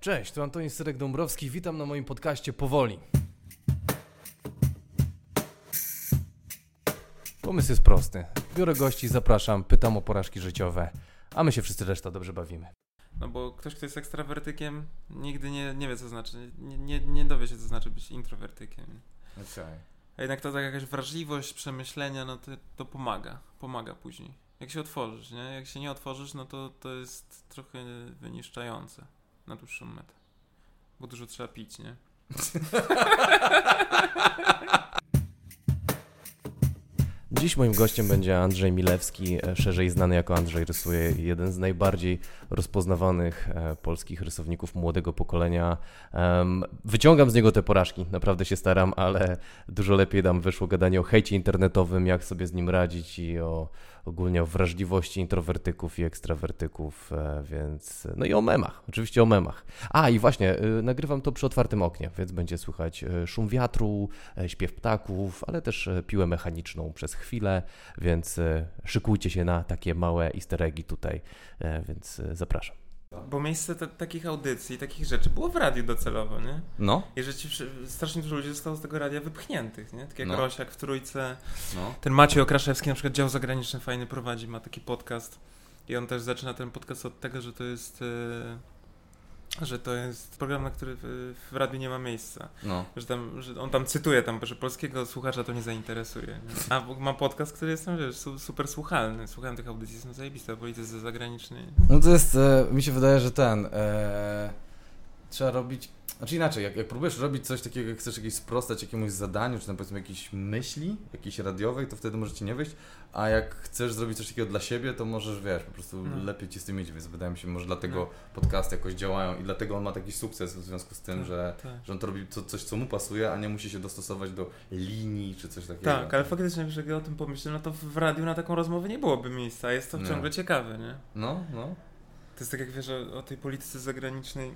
Cześć, tu Antoni Syrek-Dąbrowski, witam na moim podcaście Powoli. Pomysł jest prosty. Biorę gości, zapraszam, pytam o porażki życiowe, a my się wszyscy reszta dobrze bawimy. No bo ktoś, kto jest ekstrawertykiem, nigdy nie, nie wie, co znaczy, nie, nie, nie dowie się, co znaczy być introwertykiem. Okay. A jednak to taka jakaś wrażliwość, przemyślenia, no to, to pomaga, pomaga później. Jak się otworzysz, nie? Jak się nie otworzysz, no to to jest trochę wyniszczające na dłuższą metę. Bo dużo trzeba pić, nie? Dziś moim gościem będzie Andrzej Milewski, e, szerzej znany jako Andrzej Rysuje, jeden z najbardziej rozpoznawanych e, polskich rysowników młodego pokolenia. Wyciągam z niego te porażki, naprawdę się staram, ale dużo lepiej nam wyszło gadanie o hejcie internetowym, jak sobie z nim radzić i o ogólnie o wrażliwości introwertyków i ekstrawertyków, e, więc no i o memach, oczywiście o memach. A i właśnie, nagrywam to przy otwartym oknie, więc będzie słychać szum wiatru, śpiew ptaków, ale też piłę mechaniczną przez chwilę, więc e, szykujcie się na takie małe easter eggi tutaj, e, więc e, zapraszam. Bo miejsce te, takich audycji, takich rzeczy było w radiu docelowo, nie? No. I że ci, strasznie dużo ludzi zostało z tego radia wypchniętych, nie? Tak jak no. Rosiak w Trójce. No. Ten Maciej Okraszewski na przykład dział zagraniczny fajny prowadzi, ma taki podcast. I on też zaczyna ten podcast od tego, że to jest... Yy że to jest program, na który w, w radiu nie ma miejsca. No. Że, tam, że on tam cytuje tam, że polskiego słuchacza to nie zainteresuje. A mam podcast, który jest tam, wiesz, super słuchalny. Słuchałem tych audycji, są zajebiste, o polityce zagranicznej. No to jest, e, mi się wydaje, że ten, e, trzeba robić znaczy inaczej, jak, jak próbujesz robić coś takiego, jak chcesz jakieś sprostać jakiemuś zadaniu, czy tam powiedzmy jakiejś myśli, jakiejś radiowej, to wtedy może ci nie wyjść, a jak chcesz zrobić coś takiego dla siebie, to możesz, wiesz, po prostu no. lepiej ci z tym iść, więc wydaje mi się, może dlatego no. podcasty jakoś działają i dlatego on ma taki sukces w związku z tym, tak, że, tak. że on to robi to, coś, co mu pasuje, a nie musi się dostosować do linii, czy coś takiego. Tak, ale faktycznie, jak o tym pomyślę, no to w radiu na taką rozmowę nie byłoby miejsca, jest to no. ciągle ciekawe, nie? No, no. To jest tak jak wiesz o, o tej polityce zagranicznej,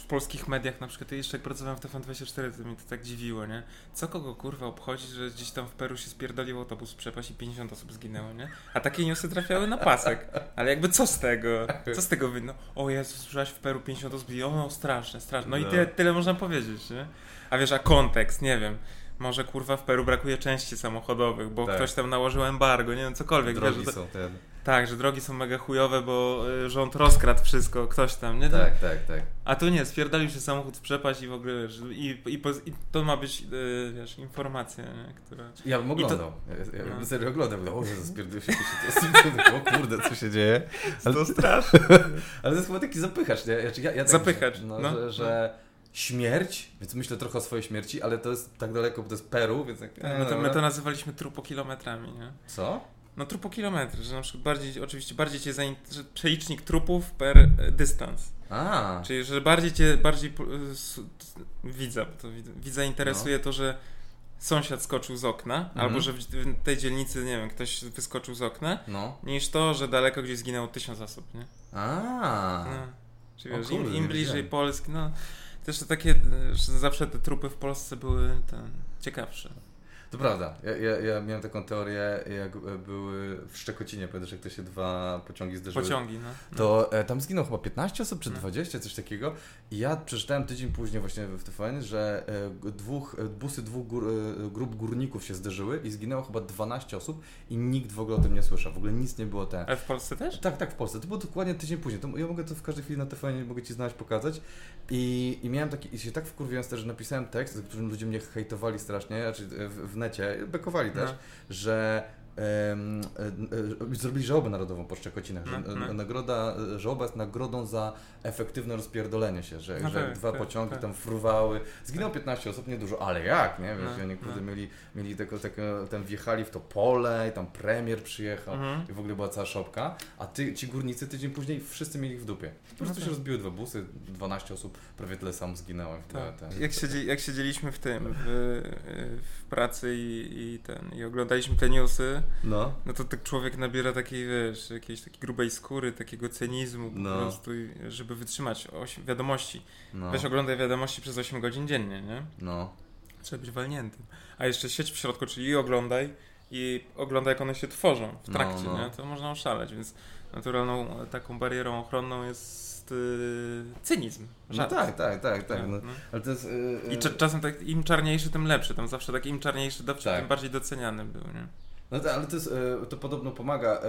w polskich mediach na przykład, jeszcze jak pracowałem w TVN24, to mnie to tak dziwiło, nie? Co kogo kurwa obchodzi, że gdzieś tam w Peru się spierdolił autobus w przepaść i 50 osób zginęło, nie? A takie newsy trafiały na pasek. Ale jakby co z tego? Co z tego wy? No, o Jezu, słyszałaś w Peru 50 osób zginęło? No straszne, straszne. No, no. i tyle, tyle można powiedzieć, nie? A wiesz, a kontekst, nie wiem może kurwa w Peru brakuje części samochodowych, bo tak. ktoś tam nałożył embargo, nie wiem, cokolwiek. Drogi wiesz, to... są te... Tak, że drogi są mega chujowe, bo y, rząd rozkradł wszystko, ktoś tam, nie? Tak, tak, tak. A tu nie, spierdalił się samochód w przepaść i w ogóle, i, i, i to ma być, y, wiesz, informacja, nie? która... Ja bym oglądał, to... ja, ja no. serio oglądam, o Jezu, spierdolił się, o kurde, co się dzieje? Ale... To straszne. Ale to jest chyba taki zapychacz, nie? Ja, ja tak Zapychacz, no, no. Że, że śmierć, więc myślę trochę o swojej śmierci, ale to jest tak daleko, bo to jest Peru, więc... Jak, my, to, my to nazywaliśmy trupokilometrami, nie? Co? No trupokilometry, że na przykład bardziej, oczywiście bardziej cię zainteresuje, przelicznik trupów per e, dystans. A. Czyli, że bardziej cię, bardziej widza, to widza interesuje no. to, że sąsiad skoczył z okna, mhm. albo że w tej dzielnicy, nie wiem, ktoś wyskoczył z okna, no. niż to, że daleko gdzieś zginęło tysiąc osób, nie? A. No. Czyli wiesz, im, im bliżej Polski, no też to takie, zawsze te trupy w Polsce były ten, ciekawsze. To prawda. Ja, ja, ja, miałem taką teorię, jak były w Szczekocinie, pamiętasz, jak to się dwa pociągi zderzyły. Pociągi, no. no. To e, tam zginął chyba 15 osób, czy no. 20, coś takiego. I ja przeczytałem tydzień później właśnie w TVN, że e, dwóch, e, busy dwóch gór, e, grup górników się zderzyły i zginęło chyba 12 osób i nikt w ogóle o tym nie słyszał. W ogóle nic nie było ten. Ale w Polsce też? Tak, tak, w Polsce. To było dokładnie tydzień później. To, ja mogę to w każdej chwili na TVN, mogę Ci znaleźć, pokazać. I, i miałem taki, i się tak wkurwiłem że napisałem tekst, za którym ludzie mnie hejtowali strasznie, znaczy w, w bekowali też, no. że E, e, zrobili żałobę narodową po Szczekocinach, że no, no. nagroda, żałoba jest nagrodą za efektywne rozpierdolenie się, że, no że tak, dwa tak, pociągi tak. tam fruwały, zginęło tak. 15 osób, niedużo, ale jak, nie, wiesz, no, oni no. mieli, mieli tego, tego, tam wjechali w to pole i tam premier przyjechał mhm. i w ogóle była cała szopka, a ty, ci górnicy tydzień później wszyscy mieli ich w dupie. Po prostu no się tak. rozbiły dwa busy, 12 osób, prawie tyle samo zginęło. Tak. Ten, jak, siedzi, jak siedzieliśmy w tym, w, w pracy i, i, ten, i oglądaliśmy te newsy, no. no to tak człowiek nabiera takiej, wiesz, jakiejś takiej grubej skóry, takiego cynizmu po no. prostu, żeby wytrzymać wiadomości. No. Weź oglądaj wiadomości przez 8 godzin dziennie, nie? No. Trzeba być walniętym. A jeszcze sieć w środku, czyli i oglądaj, i oglądaj, jak one się tworzą w no, trakcie, no, no. nie? To można oszaleć, więc naturalną taką barierą ochronną jest jest y, cynizm. No tak, tak, tak, tak. No, No. ale to jest... Yy, I cza- czasem tak im czarniejszy, tym lepszy. Tam zawsze tak im czarniejszy dowcip, Tak. tym bardziej doceniany był, nie? No tak, ale to, jest, to podobno pomaga.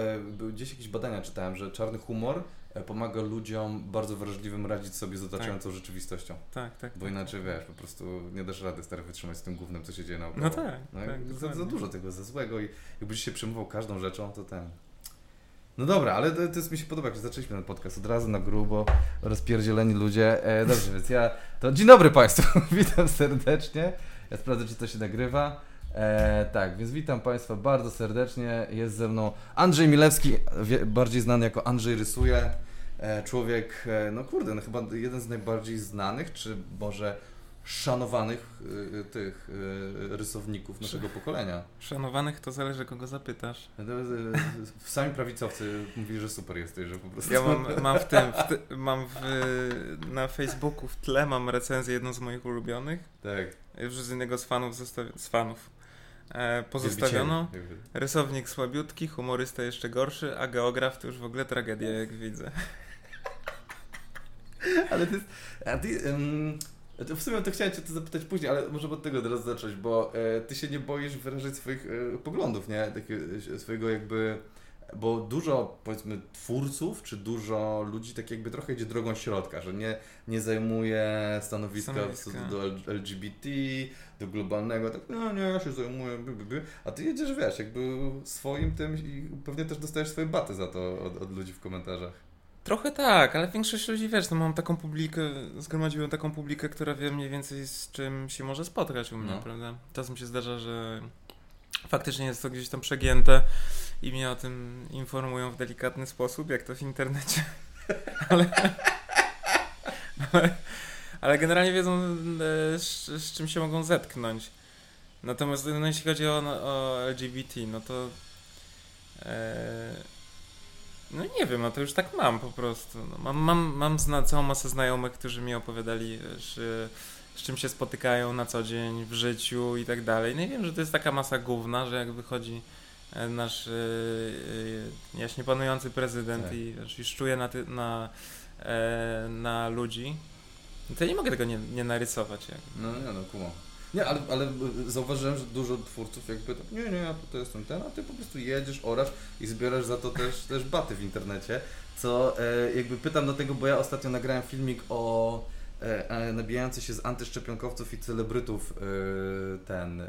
Gdzieś jakieś badania czytałem, że czarny humor pomaga ludziom bardzo wrażliwym radzić sobie z otaczającą rzeczywistością. Tak, tak. Bo inaczej wiesz, po prostu nie dasz rady stary wytrzymać z tym głównym, co się dzieje naokoło. No tak, No, tak, za, za dużo tego, za złego i jakbyś się przejmował każdą rzeczą, to ten. No dobra, ale to, to jest, mi się podoba, jak zaczęliśmy ten podcast od razu na grubo, rozpierdzieleni ludzie. E, dobrze, więc ja. To dzień dobry Państwu, witam serdecznie. Ja sprawdzę, czy to się nagrywa. E, tak, więc witam Państwa bardzo serdecznie. Jest ze mną Andrzej Milewski, bardziej znany jako Andrzej Rysuje. E, człowiek, e, no kurde, no chyba jeden z najbardziej znanych, czy może szanowanych y, tych y, rysowników naszego pokolenia. Szanowanych to zależy, kogo zapytasz. Y, Sami prawicowcy mówili, że super jesteś, że po prostu... Ja mam, mam w tym, w ty, mam w, na Facebooku w tle mam recenzję jedną z moich ulubionych. Tak. Już z innego z fanów, zostawi- z fanów. E, pozostawiono. Rysownik słabiutki, humorysta jeszcze gorszy, a geograf to już w ogóle tragedia, jak widzę. Ale to jest... A ty... to w sumie to chciałem Cię to zapytać później, ale może od tego teraz zacząć, bo e, Ty się nie boisz wyrażać swoich e, poglądów, nie? Takie, e, swojego jakby... Bo dużo, powiedzmy, twórców, czy dużo ludzi tak jakby trochę idzie drogą środka, że nie, nie zajmuje stanowiska, Stanowiska. do LGBT, do globalnego, tak, no nie, ja się zajmuję, by, by, by. a ty jedziesz, wiesz, jakby swoim tym i pewnie też dostajesz swoje baty za to od, od ludzi w komentarzach. Trochę tak, ale większość ludzi, wiesz, no mam taką publikę, zgromadziłem taką publikę, która wie mniej więcej z czym się może spotkać u mnie, No. prawda? Czasem się zdarza, że faktycznie jest to gdzieś tam przegięte i mnie o tym informują w delikatny sposób, jak to w internecie, ale, ale, ale generalnie wiedzą, e, z, z czym się mogą zetknąć. Natomiast no, jeśli chodzi o, o LGBT, no to e, no nie wiem, no to już tak mam po prostu. No, mam mam, mam zna, całą masę znajomych, którzy mi opowiadali, że z czym się spotykają na co dzień w życiu i tak dalej. No i wiem, że to jest taka masa główna, że jak wychodzi e, nasz e, e, jaśnie panujący prezydent Tak. i wiesz, już czuje na, ty, na, na ludzi, no to ja nie mogę tego nie, nie narysować. Jakby. No nie, no kumam. Nie, ale, ale y, zauważyłem, że dużo twórców jakby tak, nie, nie, ja tutaj jestem ten, a ty po prostu jedziesz, orasz i zbierasz za to też, też baty w internecie, co e, jakby pytam do tego, bo ja ostatnio nagrałem filmik o e, nabijający się z antyszczepionkowców i celebrytów e, ten, e,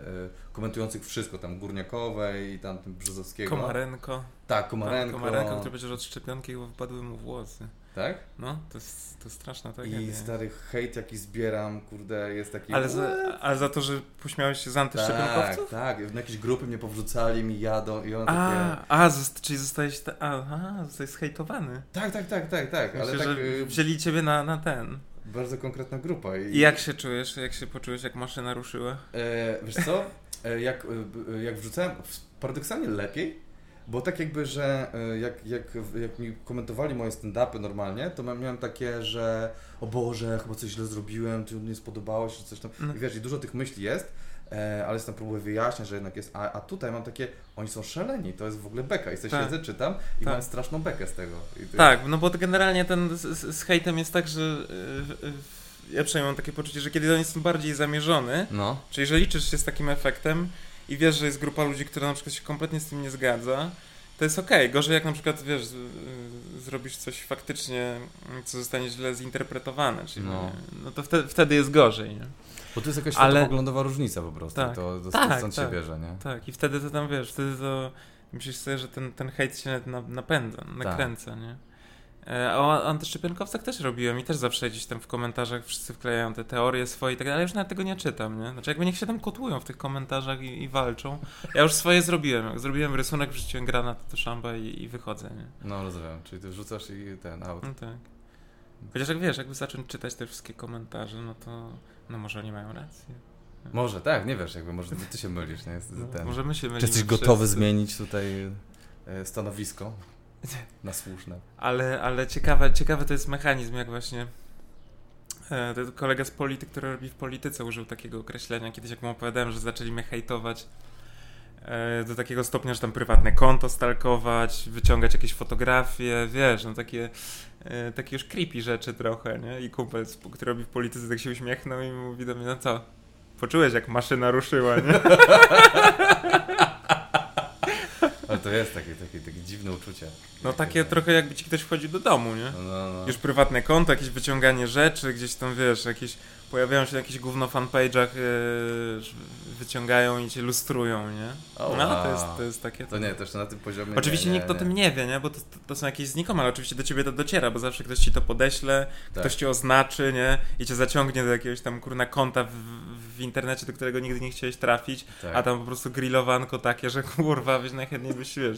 komentujących wszystko, tam Górniakowej i tam Brzozowskiego. Komarenko. Tak, Komarenko. Komarenko, który przecież od szczepionki wypadły mu włosy. Tak? No, to jest, to straszna I tragedia. stary hejt jaki zbieram, kurde, jest taki... Ale za, ale za to, że pośmiałeś się z antyszczepionkowców? Tak, tak. Na jakieś grupy mnie powrzucali, mi jadą i on takie... A, a zost- czyli zostałeś, ta, aha, zostałeś zhejtowany. Tak, tak, tak, tak, tak, ale Myślę, tak że y, wzięli ciebie na, na ten. bardzo konkretna grupa. I jak się czujesz? Jak się poczułeś, jak maszyna ruszyła? E, wiesz co, e, jak, e, jak wrzucałem, paradoksalnie lepiej, bo tak jakby, że e, jak, jak, jak mi komentowali moje stand-upy normalnie, to miałem takie, że o Boże, chyba coś źle zrobiłem, czy nie spodobało się, czy coś tam. No. I wiesz, i dużo tych myśli jest, e, ale tam próbuję wyjaśniać, że jednak jest, a, a tutaj mam takie, oni są szaleni, to jest w ogóle beka. I sobie Tak. siedzę, czytam i Tak. mam straszną bekę z tego. To Tak, no bo generalnie ten z, z, hejtem jest tak, że y, ja przynajmniej mam takie poczucie, że kiedy on jest bardziej zamierzony, No. czyli że liczysz się z takim efektem i wiesz, że jest grupa ludzi, która na przykład się kompletnie z tym nie zgadza, to jest okej. Gorzej jak na przykład, wiesz, z, y, zrobisz coś faktycznie, y, co zostanie źle zinterpretowane, czyli No. no, to wtedy, wtedy jest gorzej, nie? Bo to jest jakaś Ale- światopoglądowa różnica po prostu. Tak. To, to Tak, stąd tak. się bierze, nie? Tak, i wtedy to tam, wiesz, wtedy to myślisz sobie, że ten, ten hejt się napędza, nakręca, nie? E, A o antyszczepionkowcach też robiłem i też zawsze gdzieś tam w komentarzach wszyscy wklejają te teorie swoje i tak dalej, ale już nawet tego nie czytam, nie? Znaczy jakby niech się tam kotłują w tych komentarzach i, i walczą. Ja już swoje zrobiłem. Jak zrobiłem rysunek, wrzuciłem granat do szamba i, i wychodzę, nie? No rozumiem, czyli ty wrzucasz i ten out. No tak. Chociaż jak wiesz, jakby zacząć czytać te wszystkie komentarze, no to no może oni mają rację. Może, tak, nie wiesz, jakby może ty, się mylisz, nie? Jest No, ten. może my się Czy mylimy jesteś gotowy wszyscy. zmienić tutaj e, stanowisko na słuszne? Ale, ale ciekawe, ciekawy to jest mechanizm, jak właśnie e, ten kolega z polityk, który robi w polityce, użył takiego określenia. Kiedyś jak mu opowiadałem, że zaczęli mnie hejtować e, do takiego stopnia, że tam prywatne konto stalkować, wyciągać jakieś fotografie, wiesz, no takie, e, takie już creepy rzeczy trochę, nie? I kumpel, który robi w polityce, tak się uśmiechnął i mówi do mnie, no co, poczułeś jak maszyna ruszyła, nie? To jest takie, takie, takie dziwne uczucie. No takie trochę jakby ci ktoś wchodził do domu, nie? No, no, no. Już prywatne konto, jakieś wyciąganie rzeczy, gdzieś tam wiesz, jakieś pojawiają się jakieś gówno fanpage'ach, yy, wyciągają i cię lustrują, nie? O, No to jest, to jest takie. To nie, też na tym poziomie. Oczywiście nie, nie, nikt o nie. tym nie wie, nie? Bo to, to są jakieś znikome, ale oczywiście do ciebie to dociera, bo zawsze ktoś ci to podeśle, Tak. ktoś cię oznaczy, nie? I cię zaciągnie do jakiegoś tam kurna konta w, w internecie, do którego nigdy nie chciałeś trafić, Tak. a tam po prostu grillowanko takie, że kurwa, wiesz, najchętniej byś, wiesz,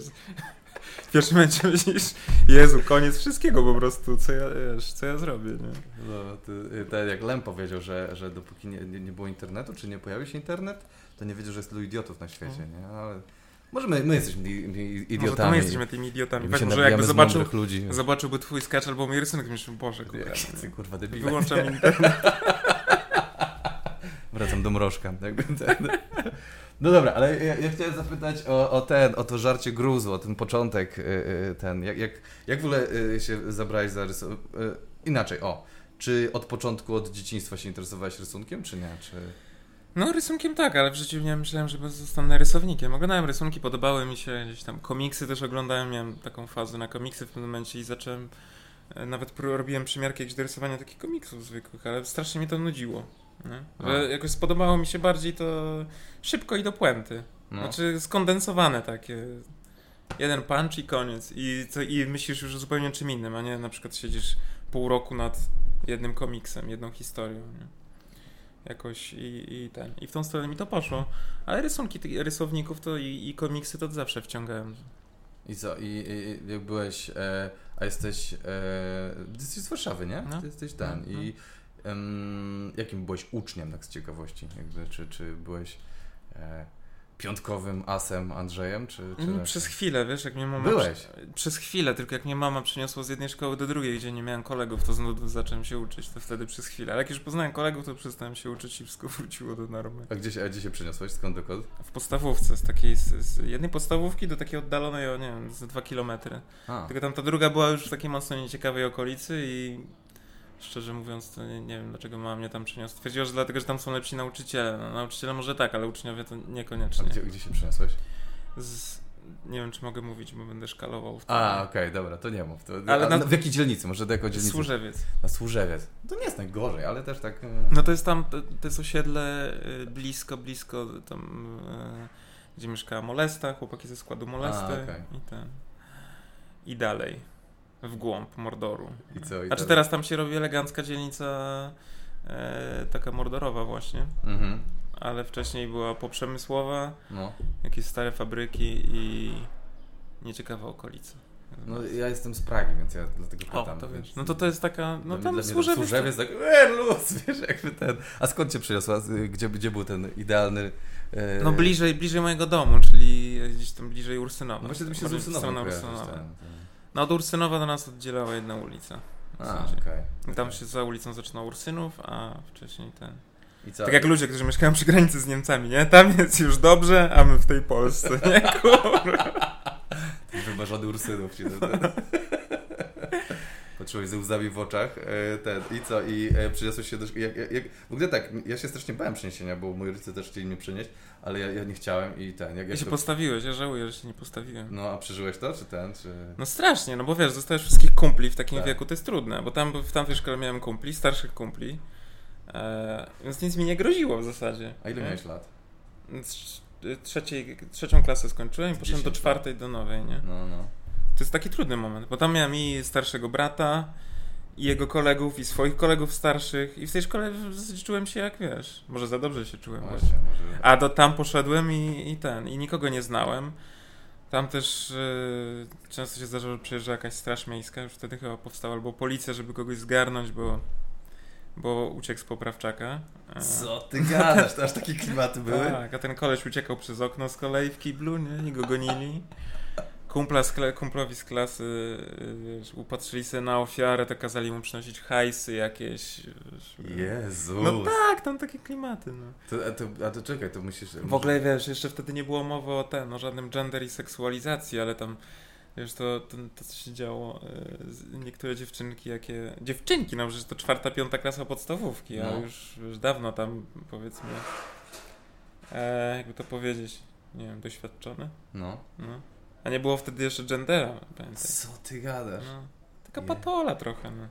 w pierwszym momencie myślisz, Jezu, koniec wszystkiego po prostu, co ja, wiesz, co ja zrobię, nie? No, ty, tak jak Lem powiedział, że, że dopóki nie, nie, było internetu, czy nie pojawił się internet, to nie wiedział, że jest tylu idiotów na świecie, Mhm. nie? Ale może my, my jesteśmy idiotami. Może to my jesteśmy tymi idiotami. Tak, może jakby zobaczył, ludzi. zobaczyłby twój sketch albo mój rysunek, myślę, Boże, kurwa, ty, kurwa debile. wyłączam internet. Wracam do mrożka. Jakby ten. No dobra, ale ja, ja chciałem zapytać o, o ten, o to żarcie gruzu, o ten początek, y, y, ten, jak, jak, jak w ogóle y, się zabrałeś za rysowanie? Inaczej, o, czy od początku, od dzieciństwa się interesowałeś rysunkiem, czy nie? Czy... No rysunkiem tak, ale w życiu nie myślałem, że zostanę rysownikiem. Oglądałem rysunki, podobały mi się gdzieś tam komiksy też oglądałem, miałem taką fazę na komiksy w pewnym momencie i zacząłem, e, nawet robiłem przymiarki jakieś do rysowania takich komiksów zwykłych, ale strasznie mnie to nudziło. Że A. jakoś spodobało mi się bardziej to szybko i do puenty. No. Znaczy skondensowane takie. Jeden punch i koniec. I, co, I myślisz już o zupełnie czym innym, a nie na przykład siedzisz pół roku nad jednym komiksem, jedną historią. Nie? Jakoś i, i ten. I w tą stronę mi to poszło. Ale rysunki tych rysowników to i, i komiksy to zawsze wciągałem. I co, i, i jak byłeś, e, a jesteś, e, jesteś z Warszawy, nie? No. Ty jesteś ten No, i em, jakim byłeś uczniem, tak z ciekawości, jakby, czy, czy byłeś e, piątkowym asem Andrzejem, czy, czy Mm, Przez chwilę, wiesz, jak mnie mama. Byłeś? Przez chwilę, tylko jak mnie mama przeniosła z jednej szkoły do drugiej, gdzie nie miałem kolegów, to z nudów zacząłem się uczyć. To wtedy przez chwilę. Ale jak już poznałem kolegów, to przestałem się uczyć i wszystko wróciło do normy. A gdzie się, a gdzie się przeniosłeś? Skąd dokąd? W podstawówce, z takiej, z, z jednej podstawówki do takiej oddalonej o, nie wiem, z dwa kilometry. A, Tylko tam ta druga była już w takiej mocno nieciekawej okolicy i szczerze mówiąc, to nie, nie wiem, dlaczego mama mnie tam przeniosła. Twierdziła, że dlatego, że tam są lepsi nauczyciele. No, nauczyciele może tak, ale uczniowie to a niekoniecznie. gdzie, gdzie się przeniosłeś? Z, nie wiem, czy mogę mówić, bo będę szkalował. wtedy. A, okej, dobra, to nie mów. To, Ale a na- w jakiej dzielnicy? Może do jakiej dzielnicy? Służewiec. Na Służewiec. To nie jest najgorzej, ale też tak... e, No to jest tam, to, jest osiedle y, blisko, blisko tam, y, gdzie mieszkała Molesta, chłopaki ze składu Molesty A, okej. i ten. I dalej, w głąb Mordoru. I co? I Znaczy tak- teraz tam się robi elegancka dzielnica e, taka mordorowa właśnie, Mhm, ale wcześniej była poprzemysłowa, no. jakieś stare fabryki i nieciekawa okolica. No ja jestem z Pragi, więc ja dlatego o, pytam. to więc- wiesz. No to to jest taka, no tam służę Służewiec tak, e, luz, wiesz, jakby ten... A skąd cię przyniosła? Gdzie, gdzie był ten idealny... E... No bliżej, bliżej mojego domu, czyli gdzieś tam bliżej Ursynowa. No właśnie to mi się z Ursynową strona Ursynowa. ten, ten. No od Ursynowa do nas oddzielała jedna ulica. w A, okej. I Tam się za ulicą zaczynał Ursynów, a wcześniej ten. I co? Tak jak ludzie, którzy mieszkają przy granicy z Niemcami, nie? Tam jest już dobrze, a my w tej Polsce, nie? Kurwa. Wymarzony Ursynów ci ten. Patrzyłeś ze łzami w oczach, e, ten, i co, i e, przyniosłeś się do jak, jak, w ogóle tak, ja się strasznie bałem przeniesienia, bo moi rodzice też chcieli mnie przenieść, ale ja, ja nie chciałem i ten, jak, Ja jak się to, postawiłeś, ja żałuję, że się nie postawiłem. no a przeżyłeś to, czy ten, czy... No strasznie, no bo wiesz, zostajesz wszystkich kumpli w takim Tak. wieku, to jest trudne, bo tam w tamtej szkole miałem kumpli, starszych kumpli, e, więc nic mi nie groziło w zasadzie. A ile nie? miałeś lat? Trzeciej, trzecią klasę skończyłem i poszedłem do 10 czwartej do nowej, nie? No, no. To jest taki trudny moment, bo tam miałem i starszego brata, i jego kolegów, i swoich kolegów starszych, i w tej szkole czułem się jak wiesz. Może za dobrze się czułem właśnie. Może... A do tam poszedłem i, i ten, i nikogo nie znałem. Tam też y, często się zdarzało, że przyjeżdża jakaś straż miejska, już wtedy chyba powstała, albo policja, żeby kogoś zgarnąć, bo, bo uciekł z poprawczaka. E, Co ty gadasz? To aż takie klimaty były? Tak, a ten koleś uciekał przez okno z kolei w kiblu, nie? I go gonili. Kumpla z kla- kumplowi z klasy y, wiesz, upatrzyli sobie na ofiarę, to kazali mu przynosić hajsy jakieś. Wiesz, Jezus. No tak, tam takie klimaty. No. To, a, to, a to czekaj, to musisz... W ogóle wiesz, jeszcze wtedy nie było mowy o ten, o żadnym gender i seksualizacji, ale tam wiesz, to, to, to co się działo, y, niektóre dziewczynki, jakie. Dziewczynki, no przecież to czwarta, piąta klasa podstawówki, a No. już, już dawno tam powiedzmy. E, jakby to powiedzieć, nie wiem, doświadczone. No. No. A nie było wtedy jeszcze gendera, pamiętaj. Co ty gadasz? No. Taka Nie. patola trochę, no.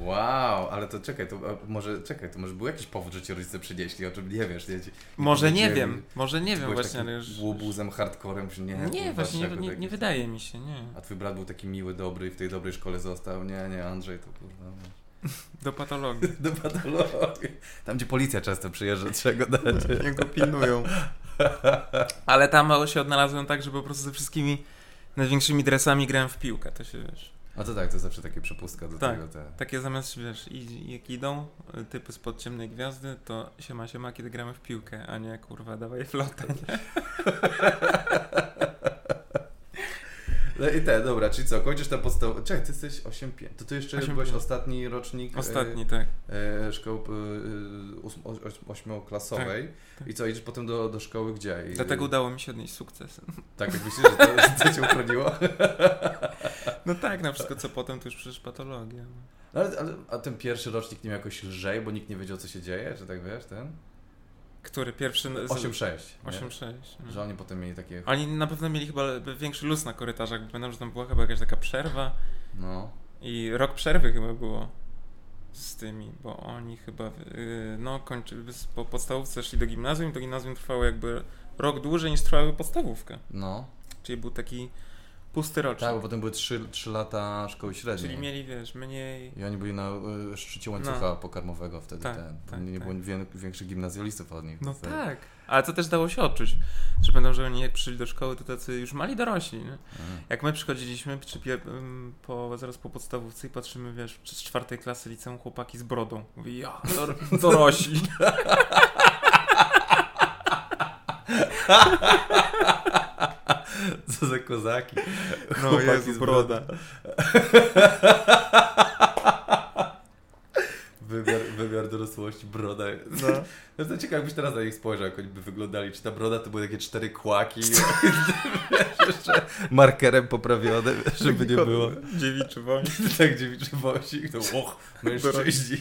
Wow, ale to czekaj, to a może, czekaj, to może był jakiś powód, że ci rodzice przynieśli, o czym nie wiesz, nie? Ci- Może nie wiem, może nie wiem właśnie, ale już... łobuzem, hardcorem, że nie, Nie, właśnie nie, nie, nie wydaje mi się, nie. A twój brat był taki miły, dobry i w tej dobrej szkole został. Nie, nie, Andrzej to kurwa. no. Do patologii. Do patologii. Tam gdzie policja często przyjeżdża, trzeba go dać. Jak go pilnują. Ale tam się odnalazłem tak, że po prostu ze wszystkimi największymi dresami grałem w piłkę, to się wiesz. A to tak, to zawsze takie przepustka do Tak. tego. Te. Takie zamiast, wiesz, i, jak idą y, typy spod ciemnej gwiazdy, to siema siema, kiedy gramy w piłkę, a nie kurwa, dawaj flotę. No i te, dobra, czyli co, kończysz tę podstawę. Czekaj, ty jesteś 8-5. To ty jeszcze 8-5. byłeś ostatni rocznik Ostatni, tak. e, e, szkoły e, ośmioklasowej. tak. I co, idziesz potem do, do szkoły gdzie? I, Dlatego udało mi się odnieść sukces. Tak, jak myślisz, że to, że to cię uchroniło? No tak, na wszystko co potem to już przecież patologia. no. No, ale, ale, a ten pierwszy rocznik nie miał jakoś lżej, bo nikt nie wiedział, co się dzieje, że tak wiesz, ten? Który pierwszy... z- 8-6. nie? 8-6. no. Że oni potem mieli takie, Oni na pewno mieli chyba większy luz na korytarzach, bo pamiętam, że tam była chyba jakaś taka przerwa no, i rok przerwy chyba było z tymi, bo oni chyba, yy, no kończyli, po podstawówce szli do gimnazjum i to gimnazjum trwało jakby rok dłużej niż trwały podstawówkę, no. czyli był taki pusty rocznik, Tak, bo potem były 3, 3 lata szkoły średniej. czyli mieli, wiesz, mniej... I oni byli na y, szczycie łańcucha pokarmowego wtedy. Tak, ten. tak, nie tak. było większych gimnazjalistów od nich. No To- tak, ale to też dało się odczuć, że pamiętam, że oni jak przyszli do szkoły, to tacy już mali dorośli, nie? Mm. Jak my przychodziliśmy czy po, zaraz po podstawówce i patrzymy, wiesz, z czwartej klasy liceum chłopaki z brodą. Mówi, ja, dor- dorośli. Za kozaki. No Chłopaki Jezu, z broda. Wymiar, wymiar dorosłości, broda. No. No to ciekawe, jakbyś teraz na nich spojrzał, jak oni by wyglądali. Czy ta broda to były takie cztery kłaki, jeszcze markerem poprawione, żeby nie było. Dziewiczy. Tak dziewiczy wąsik, to och, mężczyźni.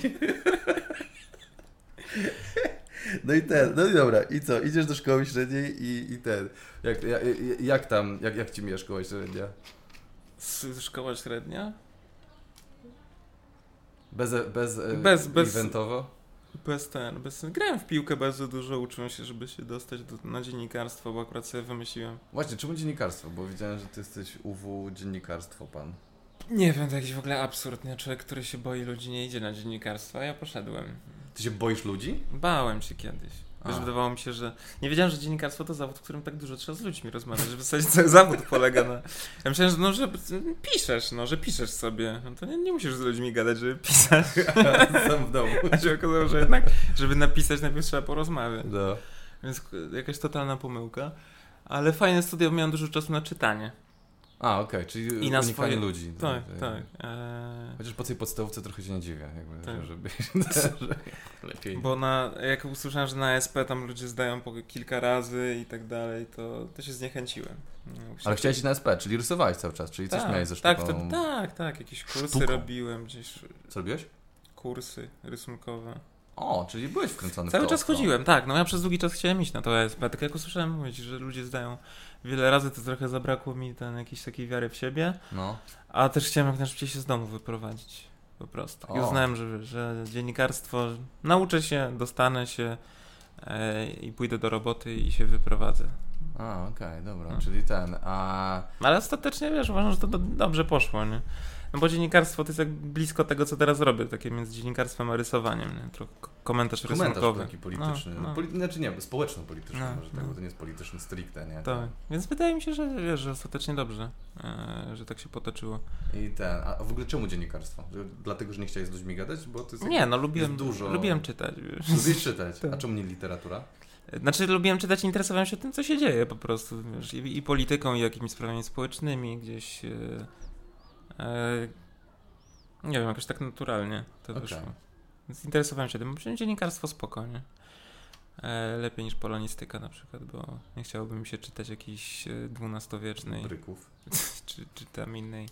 No i ten, no i dobra, i co, idziesz do szkoły średniej i, i ten, jak, jak, jak tam, jak, jak ci mija szkoła średnia? Szkoła średnia? Bez, bez, e, Bez- bez- eventowo? Bez ten, bez... Grałem w piłkę bardzo dużo, uczyłem się, żeby się dostać do, na dziennikarstwo, bo akurat sobie wymyśliłem. Właśnie, czemu dziennikarstwo? Bo widziałem, że ty jesteś UW dziennikarstwo pan. Nie wiem, to jakiś w ogóle absurd, nie? Człowiek, który się boi ludzi, nie idzie na dziennikarstwo, a ja poszedłem. Ty się boisz ludzi? Bałem się kiedyś. Wiesz, wydawało mi się, że. Nie wiedziałem, że dziennikarstwo to zawód, w którym tak dużo trzeba z ludźmi rozmawiać, że w zasadzie cały zawód polega na. Ja myślałem, że, no, że piszesz, no, że piszesz sobie. No to nie, nie musisz z ludźmi gadać, żeby pisać. Sam w domu. A się okazało, że jednak, żeby napisać, najpierw trzeba porozmawiać. No. Więc jakaś totalna pomyłka. Ale fajne studia, miałem dużo czasu na czytanie. A, okej, czyli I na unikanie swoje- ludzi. Tak, tak. Eee, Chociaż po tej podstawówce trochę się nie dziwię, jakby, Tak. że- żeby... że lepiej. bo na, jak usłyszałem, że na SP tam ludzie zdają po kilka razy i tak dalej, to, to się zniechęciłem. Ale chciałeś iść na SP, czyli rysowałeś cały czas, czyli coś tak, miałeś ze tak, sztuką. to, tak, tak, jakieś kursy Sztuką. robiłem gdzieś, Co robiłeś? kursy rysunkowe. O, czyli byłeś wkręcony w Cały to czas chodziłem, tak, no ja przez długi czas chciałem iść na to ASP, tak jak usłyszałem mówić, że ludzie zdają wiele razy, to trochę zabrakło mi ten jakiejś takiej wiary w siebie, No. a też chciałem jak najszybciej się z domu wyprowadzić, po prostu. I O. uznałem, że, że dziennikarstwo, nauczę się, dostanę się e, i pójdę do roboty i się wyprowadzę. A, okej, dobra, No. czyli ten, a... Ale ostatecznie, wiesz, uważam, że to do, dobrze poszło, nie? No bo dziennikarstwo to jest jak blisko tego, co teraz robię, takie między dziennikarstwem a rysowaniem, nie? Trochę ko- komentarz, Komentarz rysunkowy. taki polityczny. No, no. Poli... Znaczy nie, społeczno-polityczny No, może tak, no. bo to nie jest polityczny stricte, nie? Tak, więc wydaje mi się, że wiesz, że ostatecznie dobrze, e, że tak się potoczyło. I ten, a w ogóle czemu dziennikarstwo? Dlatego, że nie chciałeś z ludźmi gadać? Bo to jest Nie, no lubiłem, dużo- lubiłem czytać, wiesz. Lubisz czytać, a Tak. czemu nie literatura? Znaczy lubiłem czytać i interesowałem się tym, co się dzieje po prostu, wiesz, i, i polityką, i jakimiś sprawami społecznymi, gdzieś... E, e, nie wiem, jakoś tak naturalnie to Okej. wyszło. Więc interesowałem się tym. Dziennikarstwo spokojnie. E, lepiej niż polonistyka na przykład, bo nie chciałoby mi się czytać jakiejś e, dwunastowiecznej Bryków. czy, czy tam innej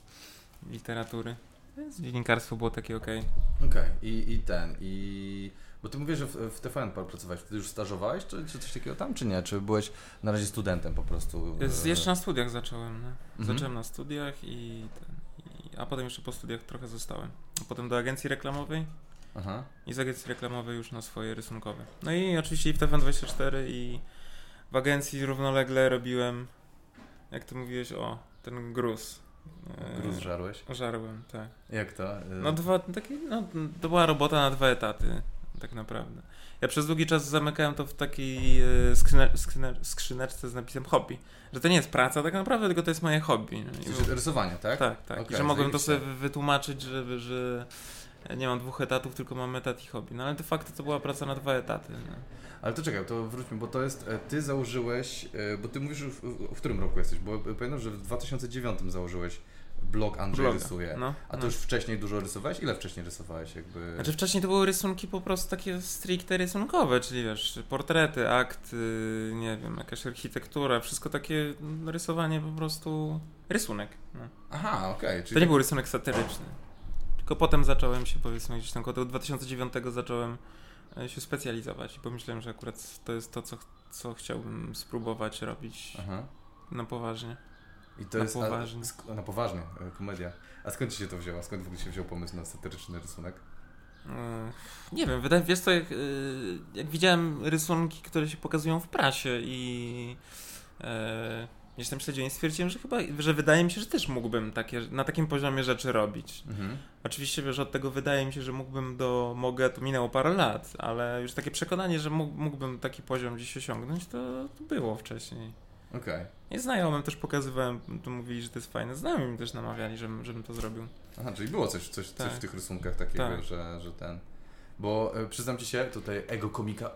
literatury. Więc dziennikarstwo było takie okej. Okej, I, i ten, i... Bo ty mówisz, że w, w TVN pracowałeś, wtedy już stażowałeś, czy, czy coś takiego tam, czy nie? Czy byłeś na razie studentem po prostu? Z- e, Jeszcze na studiach zacząłem. No. Mhm. Zacząłem na studiach i, ten, a potem jeszcze po studiach trochę zostałem. A potem do agencji reklamowej Aha. i z agencji reklamowej już na swoje rysunkowe. No i oczywiście i w TVN24 i w agencji równolegle robiłem, jak ty mówiłeś, o, ten gruz. E, Gruz żarłeś? Żarłem, tak. Jak to? E, No dwa, takie, no to była robota na dwa etaty, tak naprawdę. Ja przez długi czas zamykałem to w takiej skrzyne, skrzyne, skrzyneczce z napisem hobby. Że to nie jest praca tak naprawdę, tylko to jest moje hobby. Czyli rysowanie, tak? tak, tak. I że mogłem to sobie wytłumaczyć, że, że nie mam dwóch etatów, tylko mam etat i hobby. No ale de facto to była praca na dwa etaty. No. Ale to czekaj, to wróćmy, bo to jest, e, ty założyłeś, e, bo ty mówisz, w, w którym roku jesteś, bo pamiętam, że w 2009 założyłeś blog Andrzej Bloga. Rysuje. No, A to no. już wcześniej dużo rysowałeś? Ile wcześniej rysowałeś jakby? Znaczy wcześniej to były rysunki po prostu takie stricte rysunkowe, czyli wiesz, portrety, akt, y, nie wiem, jakaś architektura, wszystko takie no, rysowanie po prostu, rysunek. No. Aha, okej, czyli To nie był rysunek satyryczny. Tylko potem zacząłem się, powiedzmy, gdzieś tam koło 2009 zacząłem e, się specjalizować, bo myślałem, że akurat to jest to, co, ch- co chciałbym spróbować robić Aha. na poważnie. I to Na jest, poważnie. A, sk- na poważnie, e, komedia. A skąd ci się to wzięło? Skąd w ogóle się wziął pomysł na satyryczny rysunek? E, Nie wiem, wydaje wiesz co, jak, y, jak widziałem rysunki, które się pokazują w prasie i e, gdzieś tam śledziłem, stwierdziłem, że chyba, że wydaje mi się, że też mógłbym takie, na takim poziomie rzeczy robić. Mhm. Oczywiście, wiesz, od tego wydaje mi się, że mógłbym do mogę, to minęło parę lat, ale już takie przekonanie, że mógł, mógłbym taki poziom gdzieś osiągnąć, to, to było wcześniej. Okej. I znajomym też pokazywałem, to mówili, że to jest fajne. Znajomi mi też namawiali, żebym, żebym to zrobił. Aha, czyli było coś, coś, coś Tak. w tych rysunkach takiego, Tak. że, że ten... Bo e, przyznam ci się, tutaj ego komika,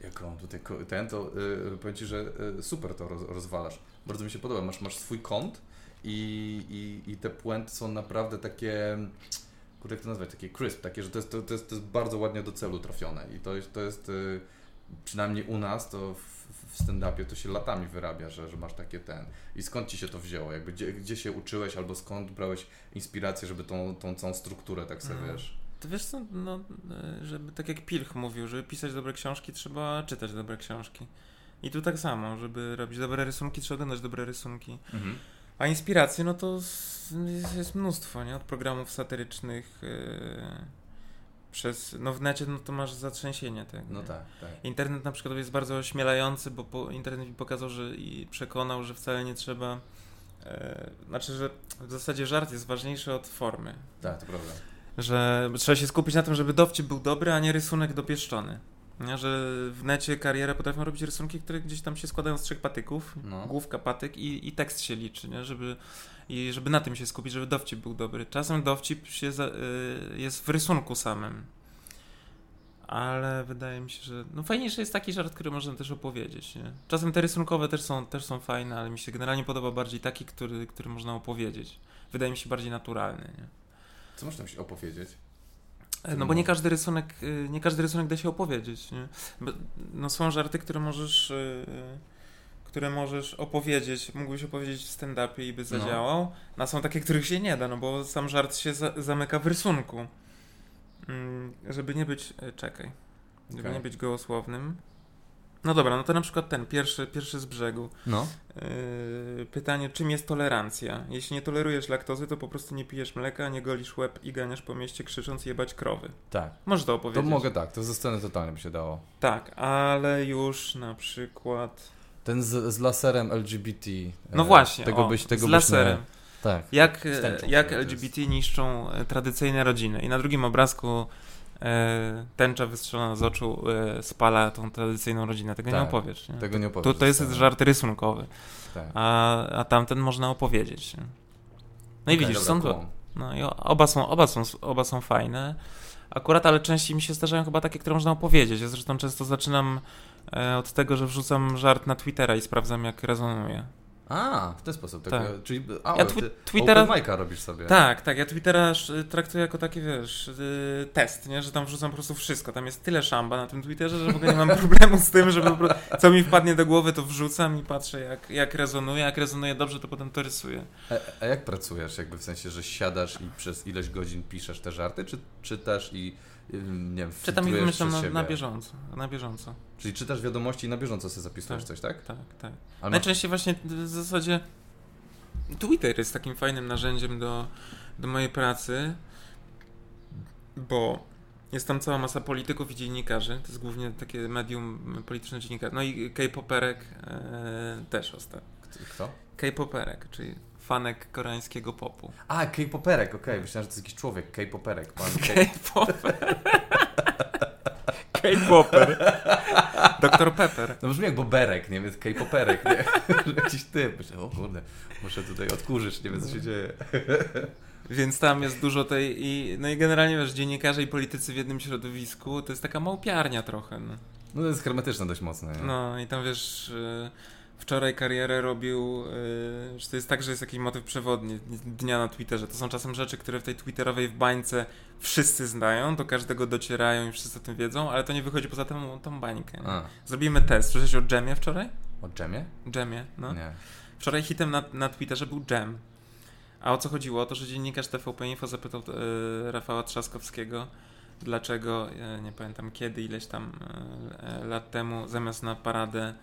jak on tutaj ten, to e, powiem ci, że e, super to roz, rozwalasz. Bardzo mi się podoba. Masz, masz swój kąt i, i, i te puenty są naprawdę takie, kurde jak to nazwać, takie crisp, takie, że to jest, to, to jest, to jest bardzo ładnie do celu trafione i to jest, to jest przynajmniej u nas, to w, w stand-upie to się latami wyrabia, że, że masz takie ten. I skąd ci się to wzięło? Jakby gdzie, gdzie się uczyłeś albo skąd brałeś inspirację, żeby tą, tą całą strukturę tak sobie, Mhm. wiesz... To wiesz co, no, żeby tak jak Pilch mówił, żeby pisać dobre książki, trzeba czytać dobre książki. I tu tak samo, żeby robić dobre rysunki, trzeba oglądać dobre rysunki. A inspiracji, no to jest, jest mnóstwo, nie? Od programów satyrycznych e, przez, no w necie, no to masz zatrzęsienie tego. No nie? tak, tak. Internet na przykład jest bardzo ośmielający, bo po, internet mi pokazał, że i przekonał, że wcale nie trzeba. E, znaczy, że w zasadzie żart jest ważniejszy od formy. Tak, to prawda. Że trzeba się skupić na tym, żeby dowcip był dobry, a nie rysunek dopieszczony. Nie? Że w necie karierę potrafią robić rysunki, które gdzieś tam się składają z trzech patyków, No. główka, patyk i, i tekst się liczy, nie? Żeby, i żeby na tym się skupić, żeby dowcip był dobry. Czasem dowcip się za, y, jest w rysunku samym. Ale wydaje mi się, że no fajniejszy jest taki żart, który można też opowiedzieć. Nie? Czasem te rysunkowe też są, też są fajne, ale mi się generalnie podoba bardziej taki, który, który można opowiedzieć. Wydaje mi się bardziej naturalny. Nie? Co można się opowiedzieć? E, No bo nie każdy rysunek, y, nie każdy rysunek da się opowiedzieć. Nie? No są żarty, które możesz, y, które możesz opowiedzieć, mógłbyś opowiedzieć w stand-upie i by No. zadziałał, no. a są takie, których się nie da, no bo sam żart się za zamyka w rysunku. Mm, Żeby nie być, y, czekaj, żeby Okej. nie być gołosłownym. No dobra, no to na przykład ten, pierwszy, pierwszy z brzegu. No. Yy, pytanie, czym jest tolerancja? Jeśli nie tolerujesz laktozy, to po prostu nie pijesz mleka, nie golisz łeb i ganiasz po mieście krzycząc jebać krowy. Tak. Możesz to To opowiedzieć. mogę tak, to ze sceny totalnie by się dało. Tak, ale już na przykład... Ten z, z laserem LGBT. No e, właśnie, tego o, byś, tego z byś laserem. Nie... Tak. Jak, e, jak to LGBT niszczą e, tradycyjne rodziny. I na drugim obrazku e, tęcza wystrzelona z oczu e, spala tą tradycyjną rodzinę. Tego nie Tak, opowiesz. Nie? Tego nie to, opowiesz. to jest ze sceny. żart rysunkowy, Tak. a, a tamten można opowiedzieć. Nie? No i Okej, widzisz, dobra, są dwa. kumam. No i oba są, oba są, oba są fajne. Akurat, ale częściej mi się zdarzają chyba takie, które można opowiedzieć. Ja zresztą często zaczynam e, od tego, że wrzucam żart na Twittera i sprawdzam, jak rezonuje. A, w ten sposób. Tak. Tak. Czyli a, Ja twi- Twittera- robisz sobie. Tak, tak, ja Twittera traktuję jako taki, wiesz, y, test, nie? Że tam wrzucam po prostu wszystko. Tam jest tyle szamba na tym Twitterze, że w ogóle nie mam problemu z tym, żeby po prostu, co mi wpadnie do głowy, to wrzucam i patrzę, jak, jak rezonuje. Jak rezonuje dobrze, to potem to rysuję. A, a jak pracujesz? Jakby w sensie, że siadasz i przez ileś godzin piszesz te żarty, czy czytasz i nie wiem, Czytam i wymyślam na, na bieżąco, na bieżąco. Czyli czytasz wiadomości i na bieżąco sobie zapisujesz Tak. coś, tak? Tak, tak. Ale masz- Najczęściej właśnie w zasadzie Twitter jest takim fajnym narzędziem do, do mojej pracy, bo jest tam cała masa polityków i dziennikarzy. To jest głównie takie medium polityczne dziennikarzy. No i K-Poperek e, też ostatnio. Kto? K-Poperek, czyli fanek koreańskiego popu. A, K-Poperek, okej. Myślałem, że to jest jakiś człowiek. K-Poperek. Pan K- K-Popper. K-Popper. Dr Pepper. No brzmi jak Boberek, nie wiem, K-Poperek, nie? Jakiś typ. Myślę, o kurde, muszę tutaj odkurzyć, nie wiem co się dzieje. Więc tam jest dużo tej i no i generalnie wiesz, dziennikarze i politycy w jednym środowisku to jest taka małpiarnia trochę. No, No to jest hermetyczne dość mocno, nie? no i tam wiesz, y, wczoraj karierę robił, y, że to jest tak, że jest jakiś motyw przewodni dnia na Twitterze. To są czasem rzeczy, które w tej twitterowej w bańce wszyscy znają, do każdego docierają i wszyscy o tym wiedzą, ale to nie wychodzi poza tą, tą bańkę. A, Zrobimy test. Słyszałeś o dżemie wczoraj? o dżemie? Dżemie, no. Nie. Wczoraj hitem na, na Twitterze był Jam. A o co chodziło? O to, że dziennikarz TVP Info zapytał e, Rafała Trzaskowskiego, dlaczego, nie pamiętam kiedy, ileś tam e, e, lat temu, zamiast na paradę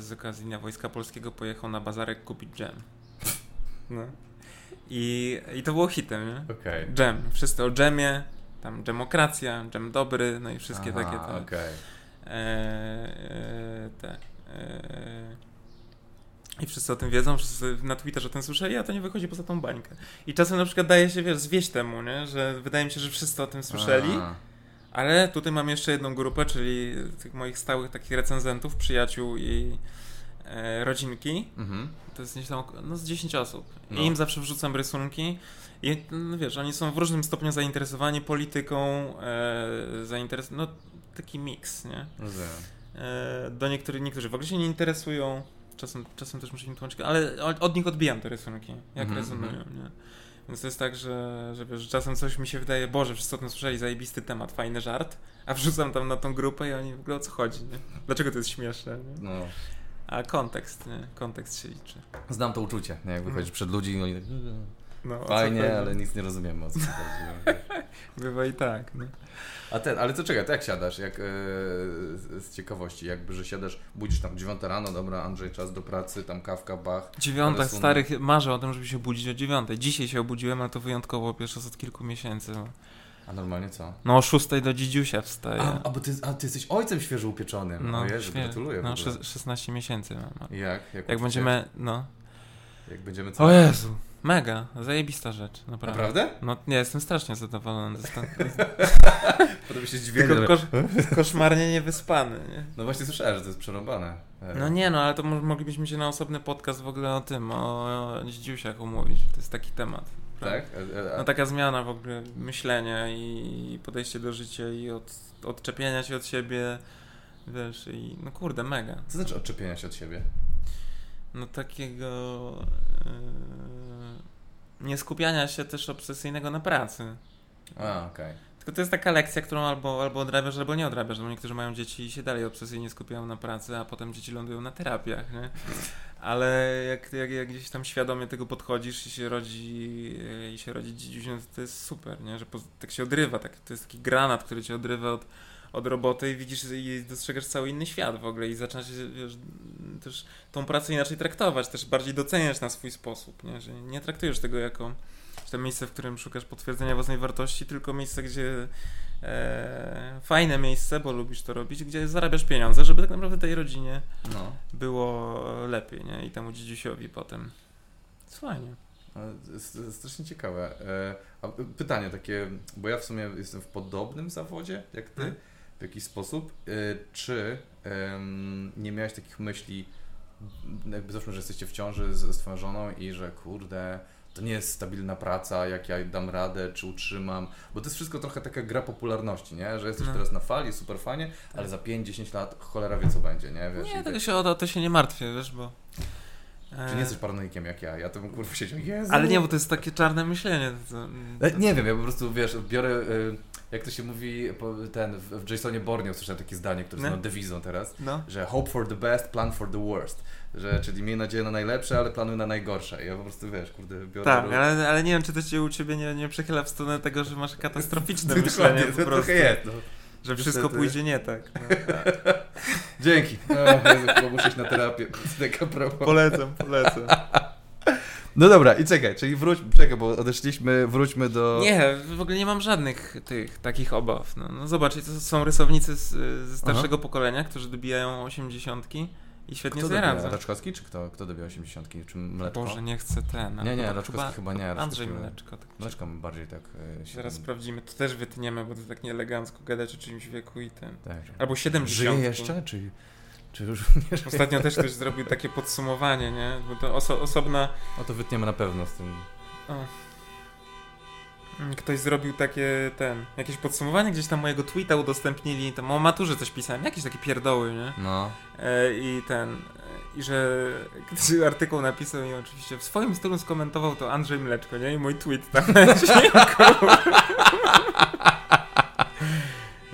z okazji Dnia Wojska Polskiego pojechał na bazarek kupić dżem. No. I, I to było hitem, nie? Okej. Dżem. Wszyscy o dżemie, tam demokracja, dżem dobry, no i wszystkie Aha, takie te, okej. e, e, te e, i wszyscy o tym wiedzą, wszyscy na Twitterze o tym słyszeli, a to nie wychodzi poza tą bańkę. I czasem na przykład daje się, wiesz, zwieść temu, nie? Że wydaje mi się, że wszyscy o tym słyszeli, A, ale tutaj mam jeszcze jedną grupę, czyli tych moich stałych takich recenzentów, przyjaciół i e, rodzinki. Mhm. To jest gdzieś tam no, z 10 osób. No. I im zawsze wrzucam rysunki. I no, wiesz, oni są w różnym stopniu zainteresowani polityką, e, zainteres... no taki miks, nie? E, do niektórych, niektórzy w ogóle się nie interesują, czasem, czasem też muszę im tłumaczyć, ale od, od nich odbijam te rysunki, jak Mhm, rezonują, nie? Więc to jest tak, że, że, wiesz, czasem coś mi się wydaje, Boże, wszyscy o tym słyszeli, zajebisty temat, fajny żart, a wrzucam tam na tą grupę i oni w ogóle o co chodzi, nie? Dlaczego to jest śmieszne, nie? No. A kontekst, nie? Kontekst się liczy. Znam to uczucie, nie? Jak wychodzisz przed ludzi i oni tak... No, Fajnie, ale nic nie rozumiemy o co chodzi. Bywa i tak, no. A ten, ale co czekaj, to jak siadasz? Jak, e, z, ciekawości, jakby, że siadasz, budzisz tam 9 rano, dobra, Andrzej, czas do pracy, tam kawka, bach. Dziewiąta, starych, marzę o tym, żeby się budzić o dziewiątej. Dzisiaj się obudziłem, ale to wyjątkowo pierwszy raz od kilku miesięcy. A normalnie co? No o szóstej do dzidziusia wstaję. A, a bo ty, a ty jesteś ojcem świeżo upieczonym. No, Jezu, świe- gratuluję. No, ogóle. szes- 16 miesięcy mam. Jak? Jak, Jak uczucie? będziemy, no. Jak będziemy co? O Jezu, mega, zajebista rzecz, naprawdę. Naprawdę? No nie, jestem strasznie zadowolony. Potem się zdziwiłem. tylko kosz, koszmarnie niewyspany, nie? No właśnie słyszałem, że to jest przerąbane. No nie no, ale to mo- moglibyśmy się na osobny podcast w ogóle o tym, o, dzidziusiach umówić. To jest taki temat. Tak? A, a, No taka zmiana w ogóle myślenia i podejście do życia i od, odczepienia się od siebie, wiesz, i no kurde, mega. Co znaczy odczepienia się od siebie? No takiego yy, nie skupiania się też obsesyjnego na pracy. A, okej. Tylko to jest taka lekcja, którą albo, albo odrabiasz, albo nie odrabiasz, bo niektórzy mają dzieci i się dalej obsesyjnie skupiają na pracy, a potem dzieci lądują na terapiach, nie? Ale jak, jak, jak gdzieś tam świadomie tego podchodzisz i się rodzi, yy, i się rodzi dzidziuś, to jest super, nie? Że tak się odrywa, tak, to jest taki granat, który cię odrywa od, od roboty i widzisz i dostrzegasz cały inny świat w ogóle i zaczynasz wiesz, też tą pracę inaczej traktować, też bardziej doceniać na swój sposób, nie? Że nie traktujesz tego jako to miejsce, w którym szukasz potwierdzenia własnej wartości, tylko miejsce, gdzie e, fajne miejsce, bo lubisz to robić, gdzie zarabiasz pieniądze, żeby tak naprawdę tej rodzinie No. było lepiej, nie? I temu dzidziusiowi potem. Jest fajnie. Strasznie ciekawe. E, pytanie takie, bo ja w sumie jestem w podobnym zawodzie jak ty, Hmm. W jakiś sposób. E, Czy nie miałeś takich myśli, jakby załóżmy, że jesteście w ciąży z, z twoją żoną i że kurde, to nie jest stabilna praca, jak ja dam radę, czy utrzymam, bo to jest wszystko trochę taka gra popularności, nie? Że jesteś No. teraz na fali, super fajnie, ale za 5-10 lat cholera wie co będzie, nie? Wiesz, Nie, tego tak- się, o to, to się nie martwię, wiesz, bo... Czy nie jesteś paranoikiem jak ja? Ja to bym kurwa siedział, Jezu. Ale nie, bo to jest takie czarne myślenie. To, E, Nie wiem, ja po prostu, wiesz, biorę, y, jak to się mówi, po- ten, w Jasonie Bourne usłyszałem takie zdanie, które jest No. dewizą teraz, No. że hope for the best, plan for the worst. Że, czyli miej nadzieję na najlepsze, ale planuj na najgorsze. I ja po prostu, wiesz, kurde, biorę... Tak, ale, ale nie wiem, czy to cię u ciebie nie, nie przechyla w stronę tego, że masz katastroficzne Dokładnie, myślenie po to prostu. trochę jest. No. Że wszystko Niestety. pójdzie nie tak. No. Dzięki. O, Jezu, chyba muszę iść na terapię. Taka. Polecam, polecam. No dobra, i czekaj, czyli wróć, czekaj, bo odeszliśmy, wróćmy do... Nie, w ogóle nie mam żadnych tych takich obaw. No, no zobaczcie, to są rysownicy z, ze starszego pokolenia, którzy dobijają osiemdziesiątki i świetnie Kto radzą. Raczkowski, czy kto, kto dobija 80? Czy Mleczko? Boże, nie chcę ten. Nie, nie, Raczkowski chyba, nie. Andrzej Mleczko. Tak Mleczko bardziej tak... e, się- Zaraz sprawdzimy, to też wytniemy, bo to tak nieelegancko gadać o czyimś wieku i ten. Tak. Albo 70. Żyje jeszcze, czy, czy już nie żyje? Ostatnio też ktoś zrobił takie podsumowanie, nie? Bo to oso osobna. No to wytniemy na pewno z tym. O. Mm, Ktoś zrobił takie ten. Jakieś podsumowanie, gdzieś tam mojego tweeta udostępnili. Tam o maturze coś pisałem, jakieś takie pierdoły, nie? No. E, I ten. I że ktoś artykuł napisał i oczywiście w swoim stylu skomentował to Andrzej Mleczko, nie? I mój tweet tam leci.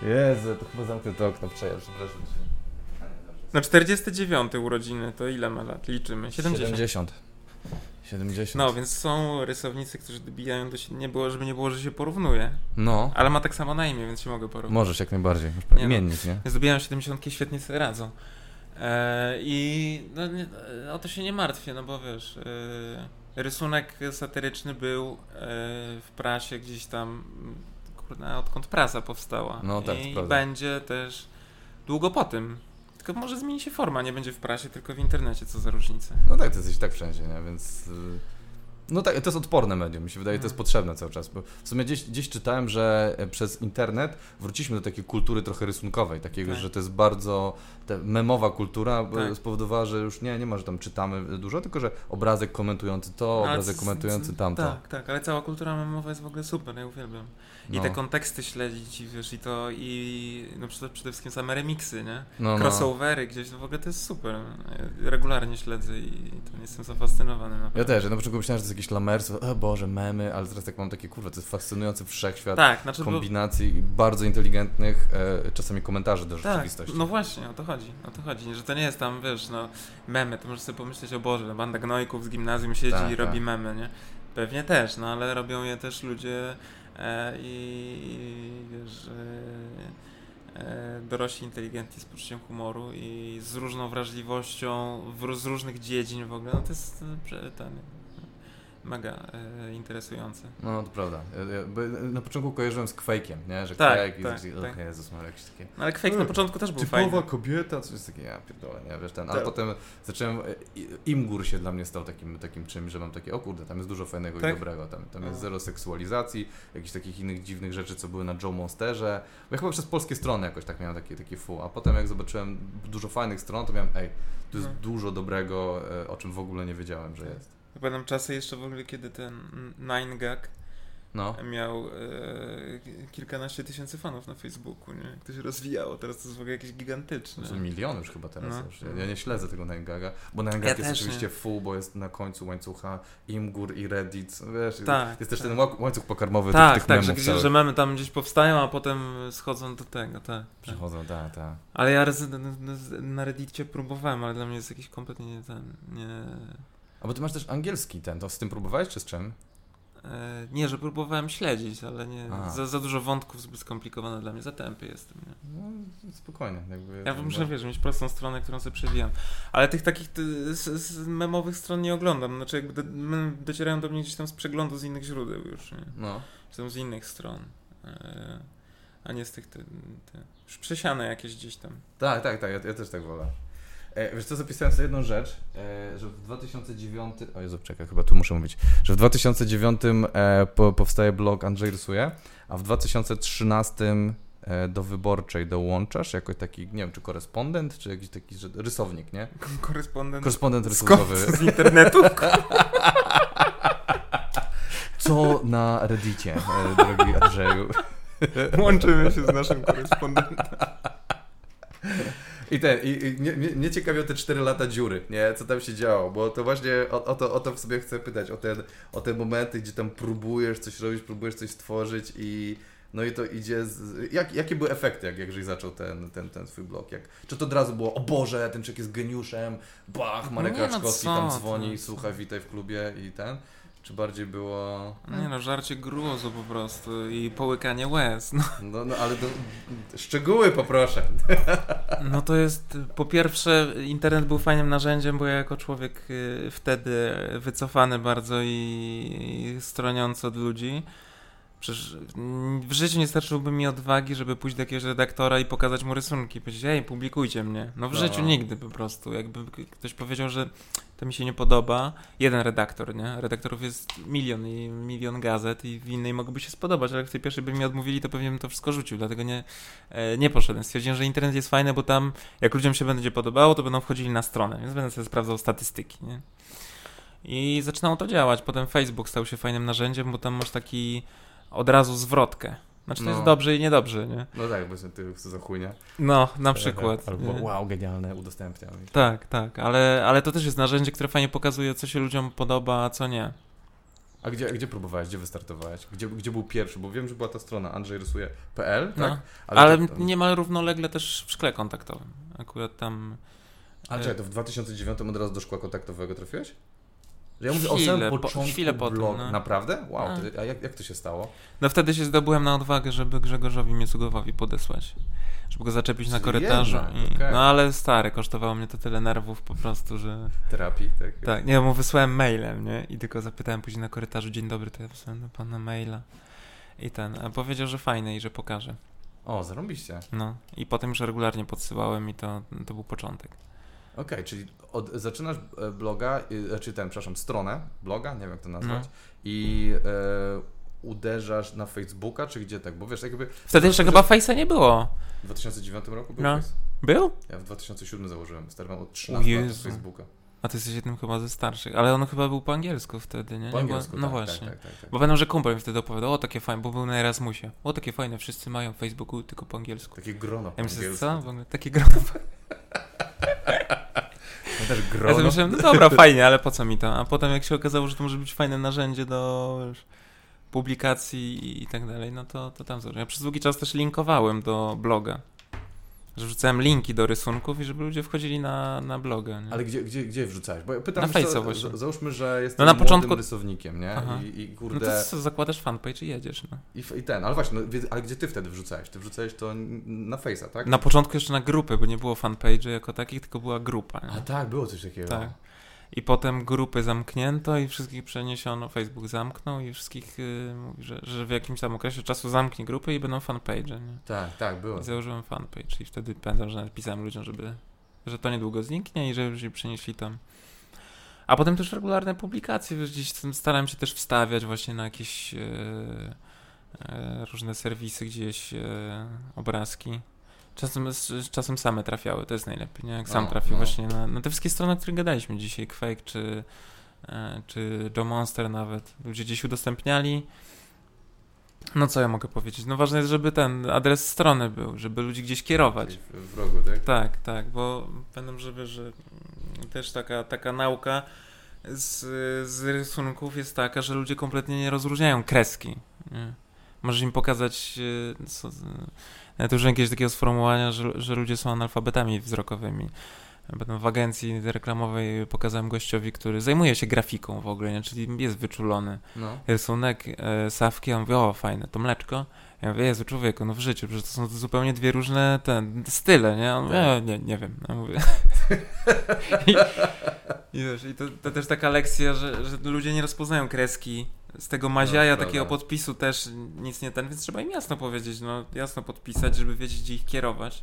Jezu, to chyba zamknę to okno, przepraszam. No 49 urodziny, to ile ma lat? Liczymy. 70. 70. 70. No, więc są rysownicy, którzy dobijają do nie było, żeby nie było, że się porównuje. No. Ale ma tak samo na imię, więc się mogę porównać. Możesz jak najbardziej. Nie no. Imiennik, nie? Więc dobijają 70 i świetnie sobie radzą. E, I no, nie, o to się nie martwię, no bo wiesz, e, rysunek satyryczny był e, w prasie gdzieś tam, kurde, odkąd prasa powstała. No tak, I będzie też długo po tym. Tylko może zmieni się forma, nie będzie w prasie, tylko w internecie, co za różnica. No tak, to jesteś tak wszędzie, nie? Więc... No tak, to jest odporne medium, mi się wydaje, to jest Mhm. potrzebne cały czas, bo w sumie gdzieś, gdzieś czytałem, że e, przez internet wróciliśmy do takiej kultury trochę rysunkowej, takiego, Tak. że to jest bardzo memowa kultura, bo Tak. spowodowała, że już nie, nie ma, że tam czytamy dużo, tylko że obrazek komentujący to, Ale obrazek c- komentujący tamto. Tak, tak, ale cała kultura memowa jest w ogóle super, ja uwielbiam. I No. te konteksty śledzić, i wiesz, i to, i no przede, przede wszystkim same remixy, nie? No, no. Crossovery gdzieś, no w ogóle to jest super. Ja regularnie śledzę i to jestem zafascynowany Ja naprawdę. też, ja na początku myślałem, że to jest jakieś lamerstwo, o Boże, memy, ale teraz tak mam takie, kurwa, to jest fascynujący wszechświat Tak, znaczy, bo, kombinacji i bardzo inteligentnych e, czasami komentarzy do tak, rzeczywistości. no właśnie, o to chodzi, o to chodzi, że to nie jest tam, wiesz, no, memy, to możesz sobie pomyśleć, o Boże, banda gnojków z gimnazjum siedzi Tak, i robi tak. memy, nie? Pewnie też, no, ale robią je też ludzie e, i, i wiesz, e, e, dorośli, inteligentni z poczuciem humoru i z różną wrażliwością w, z różnych dziedzin w ogóle, no to jest e, ten, mega e, interesujące. No, to prawda. Ja, na początku kojarzyłem z Quake'iem, nie? Że Tak, Quake i tak, tak, tak. Jezus, ma jakieś takie No, ale Quake na E, początku też był typowa fajny. kobieta, coś takie, ja pierdolę, nie? Wiesz, ten, ale Tak. potem zacząłem, e, Imgur się dla mnie stał takim, takim czymś, że mam takie, o kurde, tam jest dużo fajnego Tak? i dobrego, tam, tam jest No. zero seksualizacji, jakichś takich innych dziwnych rzeczy, co były na Joe Monsterze, bo ja chyba przez polskie strony jakoś tak miałem takie, takie fu, a potem jak zobaczyłem dużo fajnych stron, to miałem, ej, tu jest No. dużo dobrego, e, o czym w ogóle nie wiedziałem, że jest. Pamiętam czasy jeszcze w ogóle, kiedy ten Nine Gag No. miał e, kilkanaście tysięcy fanów na Facebooku, nie? Jak to się rozwijało, teraz to jest w ogóle jakieś gigantyczne. To są miliony już chyba teraz. No. Już. Ja, ja nie śledzę tego Nangaga, bo Nangag Ja jest też oczywiście nie. full, bo jest na końcu łańcucha Imgur i Reddit. Wiesz, Tak, jest też tak. ten ła- łańcuch pokarmowy Tak, tych, tych tak, że, memów że, całych. że memy tam gdzieś powstają, a potem schodzą do tego, tak. tak. Przychodzą, tak, tak. Ale ja raz na- na Reddicie próbowałem, ale dla mnie jest jakiś kompletnie nie ten, nie... A bo ty masz też angielski ten, to z tym próbowałeś czy z czym? E, nie, że próbowałem śledzić, ale nie, za, za dużo wątków zbyt skomplikowane dla mnie, za tępy jestem, nie? No, spokojnie. Jakby, Ja muszę, wiesz, mieć prostą stronę, którą sobie przewijam. Ale tych takich ty, z, z memowych stron nie oglądam. Znaczy jakby do, docierają do mnie gdzieś tam z przeglądu z innych źródeł już, nie? No. Czy tam z innych stron. E, a nie z tych, te, te, już przesiane jakieś gdzieś tam. Tak, tak, tak, ja, ja też tak wolę. E, wiesz co, zapisałem sobie jedną rzecz, e, że w 2009... O Jezu, czekaj, chyba tu muszę mówić. Że w 2009 e, po, powstaje blog Andrzej Rysuje, a w 2013 e, do Wyborczej dołączasz jako taki, nie wiem, czy korespondent, czy jakiś taki że, rysownik, nie? Korespondent Korespondent Skąd? rysunkowy. z internetu? Co na Reddicie, drogi Andrzeju? Łączymy się z naszym korespondentem. I ten, i, i mnie, mnie- ciekawią te 4 lata dziury, nie? Co tam się działo, bo to właśnie o, o, to, o to sobie chcę pytać, o, ten, o te momenty, gdzie tam próbujesz coś robić, próbujesz coś stworzyć i no i to idzie z... Jak, jakie były efekty, jak, jak żeś zaczął ten, ten, ten swój blog? Jak, czy to od razu było, o Boże, ten człowiek jest geniuszem, bach, Marek no Raczkowski co tam dzwoni, słuchaj, witaj w klubie i ten? Czy bardziej było... Nie no, żarcie gruzu po prostu i połykanie łez. No, No, no ale szczegóły poproszę. no to jest, po pierwsze, internet był fajnym narzędziem, bo ja jako człowiek y, wtedy wycofany bardzo i, i stroniący od ludzi, Przecież mm, w życiu nie starczyłoby mi odwagi, żeby pójść do jakiegoś redaktora i pokazać mu rysunki powiedzieć, ej, publikujcie mnie. No w No. życiu nigdy po prostu. Jakby ktoś powiedział, że to mi się nie podoba, jeden redaktor, nie? Redaktorów jest milion i milion gazet i w innej mogłoby się spodobać, ale jak w tej pierwszej by mi odmówili, to pewnie bym to wszystko rzucił, dlatego nie, e, nie poszedłem. Stwierdziłem, że internet jest fajny, bo tam jak ludziom się będzie podobało, to będą wchodzili na stronę, więc będę sobie sprawdzał statystyki, nie? I zaczynało to działać. Potem Facebook stał się fajnym narzędziem, bo tam masz taki od razu zwrotkę. Znaczy to No. jest dobrze i niedobrze, nie? No tak, bo ty co za chujnia. No, na przykład. Albo nie? wow, genialne, udostępniam. Tak, tak, ale, ale to też jest narzędzie, które fajnie pokazuje, co się ludziom podoba, a co nie. A gdzie, gdzie próbowałeś, gdzie wystartowałeś? Gdzie, gdzie był pierwszy? Bo wiem, że była ta strona andrzejrysuje.pl, tak? No. Ale, to- to- niemal równolegle też w szkle kontaktowym. Akurat tam. Ale czekaj, to w 2009 od razu do szkła kontaktowego trafiłeś? Że Ja mówię o Chwilę samym po- początku chwilę po tym, blog. no. Naprawdę? Wow, A. to, a jak, jak to się stało? No wtedy się zdobyłem na odwagę, żeby Grzegorzowi Miecugowowi podesłać. Żeby go zaczepić na Czyli korytarzu. jednak, I, okej. No ale stary, kosztowało mnie to tyle nerwów po prostu, że. Terapii, tak? Tak, nie, mu wysłałem mailem, nie? I tylko zapytałem później na korytarzu, dzień dobry, to ja wysłałem do pana maila. I ten, a powiedział, że fajne i że pokaże. O, zarąbiście. No. I potem już regularnie podsyłałem i to, to był początek. Okej, czyli od, zaczynasz e, bloga, y, znaczy ten, przepraszam, stronę bloga, nie wiem jak to nazwać, No. i e, uderzasz na Facebooka, czy gdzie tak? Bo wiesz, jakby Wtedy jeszcze chyba Face'a nie było. w 2009 roku był No. Face. Był? Ja w 2007 założyłem, stary mam od O 13 lat. Facebooka. A ty jesteś jednym chyba ze starszych. Ale on chyba był po angielsku wtedy, nie? Po angielsku, No tak, właśnie. Tak, tak, tak, tak. Bo pamiętam, że kumpel mi wtedy opowiadał, o takie fajne, bo był na Erasmusie. O takie fajne, wszyscy mają w Facebooku tylko po angielsku. Takie grono po Ja myślę, co? W ogóle takie grono. No też Ja sobie grono. myślałem, no dobra, fajnie, ale po co mi to? A potem jak się okazało, że to może być fajne narzędzie do wiesz, publikacji i, tak dalej, no to, to tam zacząłem. Ja przez długi czas też linkowałem do bloga. Że wrzucałem linki do rysunków i żeby ludzie wchodzili na, na bloga. Nie? Ale gdzie, gdzie, gdzie wrzucałeś? Bo ja pytam, Na Face'a właśnie. za- Załóżmy, że jesteś No na początku- rysownikiem, nie? Aha. I, i no kurde... to co, zakładasz fanpage i jedziesz. No. I, I ten, ale właśnie, no, ale gdzie ty wtedy wrzucałeś? Ty wrzucałeś to na Face'a, tak? Na początku jeszcze na grupy, bo nie było fanpage'y jako takich, tylko była grupa. Nie? A tak, było coś takiego. Tak. I potem grupy zamknięto i wszystkich przeniesiono, Facebook zamknął i wszystkich y, mówi, że, że w jakimś tam okresie czasu zamknie grupy i będą fanpage'e. Nie? Tak, tak, było. I założyłem fanpage i wtedy pamiętam, że napisałem ludziom, żeby, że to niedługo zniknie i że już się przenieśli tam. A potem też regularne publikacje, wiesz, gdzieś starałem się też wstawiać właśnie na jakieś e, e, różne serwisy gdzieś e, obrazki. Czasem, czasem same trafiały, to jest najlepiej, nie? Jak sam O, trafił no. właśnie na, na te wszystkie strony, o których gadaliśmy dzisiaj, Quake czy, e, czy Joe Monster nawet. Ludzie gdzieś udostępniali. No co ja mogę powiedzieć? No ważne jest, żeby ten adres strony był, żeby ludzi gdzieś kierować. W, rogu, tak? Tak, tak, bo pamiętam, żeby, że mm, też taka, taka nauka z, z rysunków jest taka, że ludzie kompletnie nie rozróżniają kreski. Nie? Możesz im pokazać, e, co, nawet użyłem jakiegoś takiego sformułowania, że, że ludzie są analfabetami wzrokowymi. Potem w agencji reklamowej pokazałem gościowi, który zajmuje się grafiką w ogóle, nie? czyli jest wyczulony No. rysunek e, Sawki, on mówi, o fajne, to mleczko. Ja mówię, Jezu, człowieku, no w życiu, przecież to są zupełnie dwie różne ten, style, nie? On mówi, e, nie, nie wiem. Ja mówię. I, i, wiesz, i to, to też taka lekcja, że, że ludzie nie rozpoznają kreski. Z tego maziaja, No, takiego podpisu też nic nie ten, więc trzeba im jasno powiedzieć, no jasno podpisać, żeby wiedzieć, gdzie ich kierować.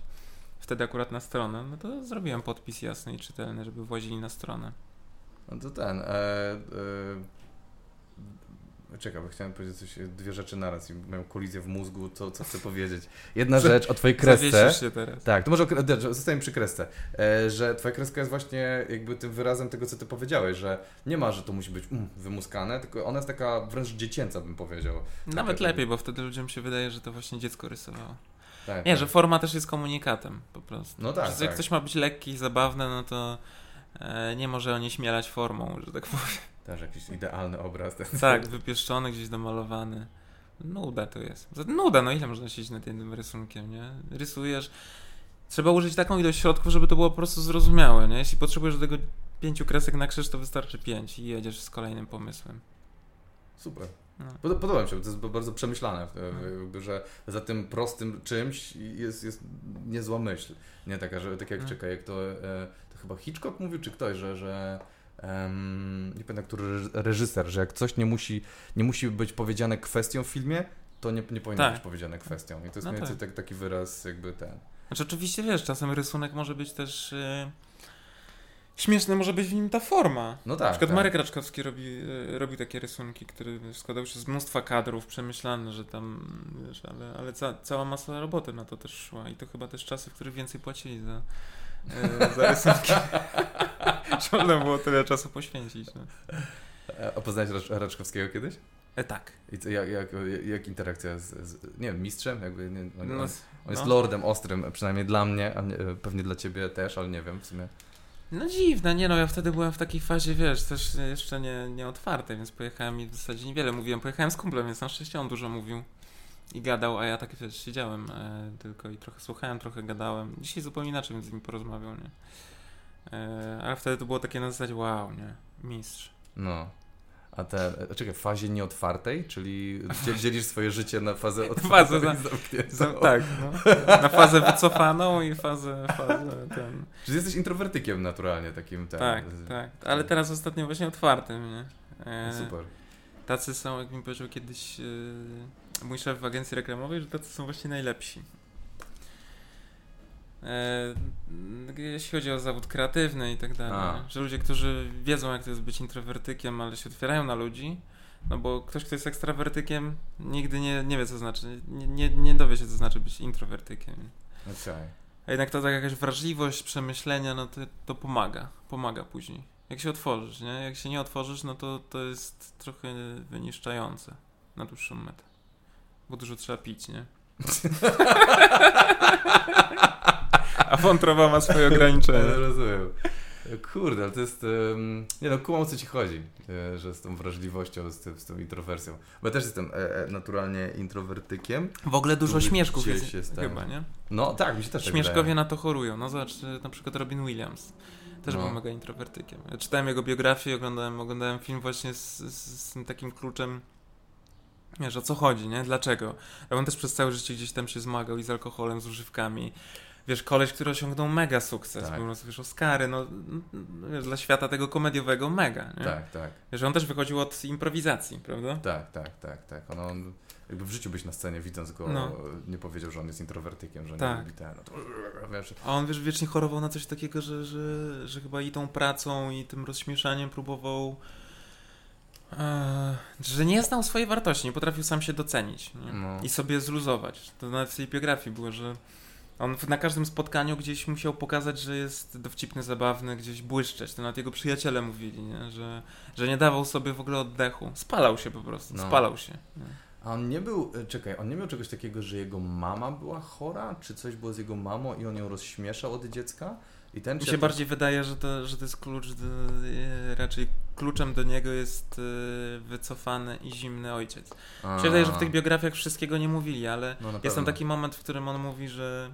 Wtedy akurat na stronę, no to zrobiłem podpis jasny i czytelny, żeby włazili na stronę. No to ten. E, e, Czekaj, bo chciałem powiedzieć coś, dwie rzeczy naraz i mają kolizję w mózgu, co, co chcę powiedzieć. Jedna rzecz o twojej kresce. Się teraz. Tak, to może zostajemy przy kresce. E, że twoja kreska jest właśnie jakby tym wyrazem tego, co ty powiedziałeś, że nie ma, że to musi być mm, wymuskane, tylko ona jest taka wręcz dziecięca, bym powiedział. Nawet Taka- lepiej, bo wtedy ludziom się wydaje, że to właśnie dziecko rysowało. Tak, Nie, tak. że forma też jest komunikatem po prostu. No tak, Jak tak. coś ma być lekkie i zabawne, no to e, nie może onieśmielać formą, że tak powiem. Też jakiś idealny obraz. Ten Tak, wypieszczony, gdzieś domalowany. Nuda to jest. Nuda, no ile można siedzieć nad jednym rysunkiem, nie? Rysujesz. Trzeba użyć taką ilość środków, żeby to było po prostu zrozumiałe, nie? Jeśli potrzebujesz do tego pięciu kresek na krzyż, to wystarczy pięć i jedziesz z kolejnym pomysłem. Super. No. Pod- Podoba mi się, to jest bardzo przemyślane, jakby, że za tym prostym czymś jest, jest niezła myśl. Nie taka, że tak jak Mm. czekaj, jak to, e, to chyba Hitchcock mówił, czy ktoś, że, że em, nie pamiętam, który reż- reżyser, że jak coś nie musi, nie musi być powiedziane kwestią w filmie, to nie, nie powinno Tak. być powiedziane kwestią. I to jest No mniej więcej tak, taki wyraz jakby ten. Znaczy oczywiście wiesz, czasem rysunek może być też e, śmieszny, może być w nim ta forma. No Na tak. przykład tak. Marek Raczkowski robi, e, robi takie rysunki, które składały się z mnóstwa kadrów, przemyślane, że tam, wiesz, ale, ale ca, cała masa roboty na to też szła i to chyba też czasy, w których więcej płacili za, za rysunki. Że Można było tyle czasu poświęcić. No. E, A poznałeś Racz- Raczkowskiego kiedyś? E, tak. I co, jak, jak, jak interakcja z, z, nie wiem, mistrzem? Jakby, nie, on, No, on, on jest no. lordem ostrym, przynajmniej dla mnie, a nie, pewnie dla ciebie też, ale nie wiem w sumie. No dziwne, nie no, ja wtedy byłem w takiej fazie, wiesz, też jeszcze nie, nie otwartej, więc pojechałem i w zasadzie niewiele mówiłem. Pojechałem z kumplem, więc na szczęście on dużo mówił i gadał, a ja tak, wiesz, siedziałem e, tylko i trochę słuchałem, trochę gadałem. Dzisiaj zupełnie inaczej bym z nim porozmawiał, nie? E, ale wtedy to było takie na zasadzie, wow, nie? Mistrz. No. A te, e, czekaj, w fazie nieotwartej, czyli dzie- dzielisz swoje życie na fazę Fazę otwartą zamkniętą. Za, tak, no. Na fazę wycofaną i fazę, fazę ten. Czyli jesteś introwertykiem naturalnie takim. Ten, Tak, tak. Ale teraz ostatnio właśnie otwartym, nie? E, Super. Tacy są, jak mi powiedział kiedyś yy, mój szef w agencji reklamowej, że tacy są właśnie najlepsi. E, jeśli chodzi o zawód kreatywny i tak dalej, A. że ludzie, którzy wiedzą, jak to jest być introwertykiem, ale się otwierają na ludzi, no bo ktoś, kto jest ekstrawertykiem, nigdy nie, nie wie, co znaczy, nie, nie, nie dowie się, co znaczy być introwertykiem. Okej. A jednak to tak jakaś wrażliwość, przemyślenia, no to, to pomaga, pomaga później. Jak się otworzysz, nie? Jak się nie otworzysz, no to to jest trochę wyniszczające na dłuższą metę. Bo dużo trzeba pić, nie? A wątroba ma swoje Ja ograniczenia. rozumiem. Kurde, ale to jest. Um, nie no, kumam o co ci chodzi, e, że z tą wrażliwością, z, tym, z tą introwersją. Bo ja też jestem e, e, naturalnie introwertykiem. W ogóle dużo śmieszków jest, jest tam. chyba, nie? No tak, mi się też tak Śmieszkowie wydaje. na to chorują. No zobacz, y, na przykład Robin Williams. Też No. był mega introwertykiem. Ja czytałem jego biografię i oglądałem, oglądałem film właśnie z, z, z tym takim kluczem wiesz, o co chodzi, nie? Dlaczego? A on też przez całe życie gdzieś tam się zmagał i z alkoholem, z używkami. Wiesz, koleś, który osiągnął mega sukces, Tak. po prostu, wiesz, Oscary, no, wiesz, dla świata tego komediowego mega, nie? Tak, tak, Wiesz, on też wychodził od improwizacji, prawda? tak, tak, tak, tak. On, on jakby w życiu być na scenie, widząc go, No. nie powiedział, że on jest introwertykiem, że nie Tak. lubi ten. No to, wiesz, A on wiesz, wiecznie chorował na coś takiego, że, że, że chyba i tą pracą, i tym rozśmieszaniem próbował. E, że nie znał swojej wartości, nie potrafił sam się docenić? No. i sobie zluzować. To nawet w tej biografii było, że on na każdym spotkaniu gdzieś musiał pokazać, że jest dowcipny, zabawny, gdzieś błyszczeć. To nawet jego przyjaciele mówili, nie? Że, że nie dawał sobie w ogóle oddechu. Spalał się po prostu, No. spalał się. Nie? A on nie był, e, czekaj, on nie miał czegoś takiego, że jego mama była chora, czy coś było z jego mamą i on ją rozśmieszał od dziecka? I ten Mi się bardziej wydaje, że to, że to jest klucz, do, e, raczej kluczem do niego jest e, wycofany i zimny ojciec. Mi A, się wydaje, że w tych biografiach wszystkiego nie mówili, ale no jest tam taki moment, w którym on mówi, że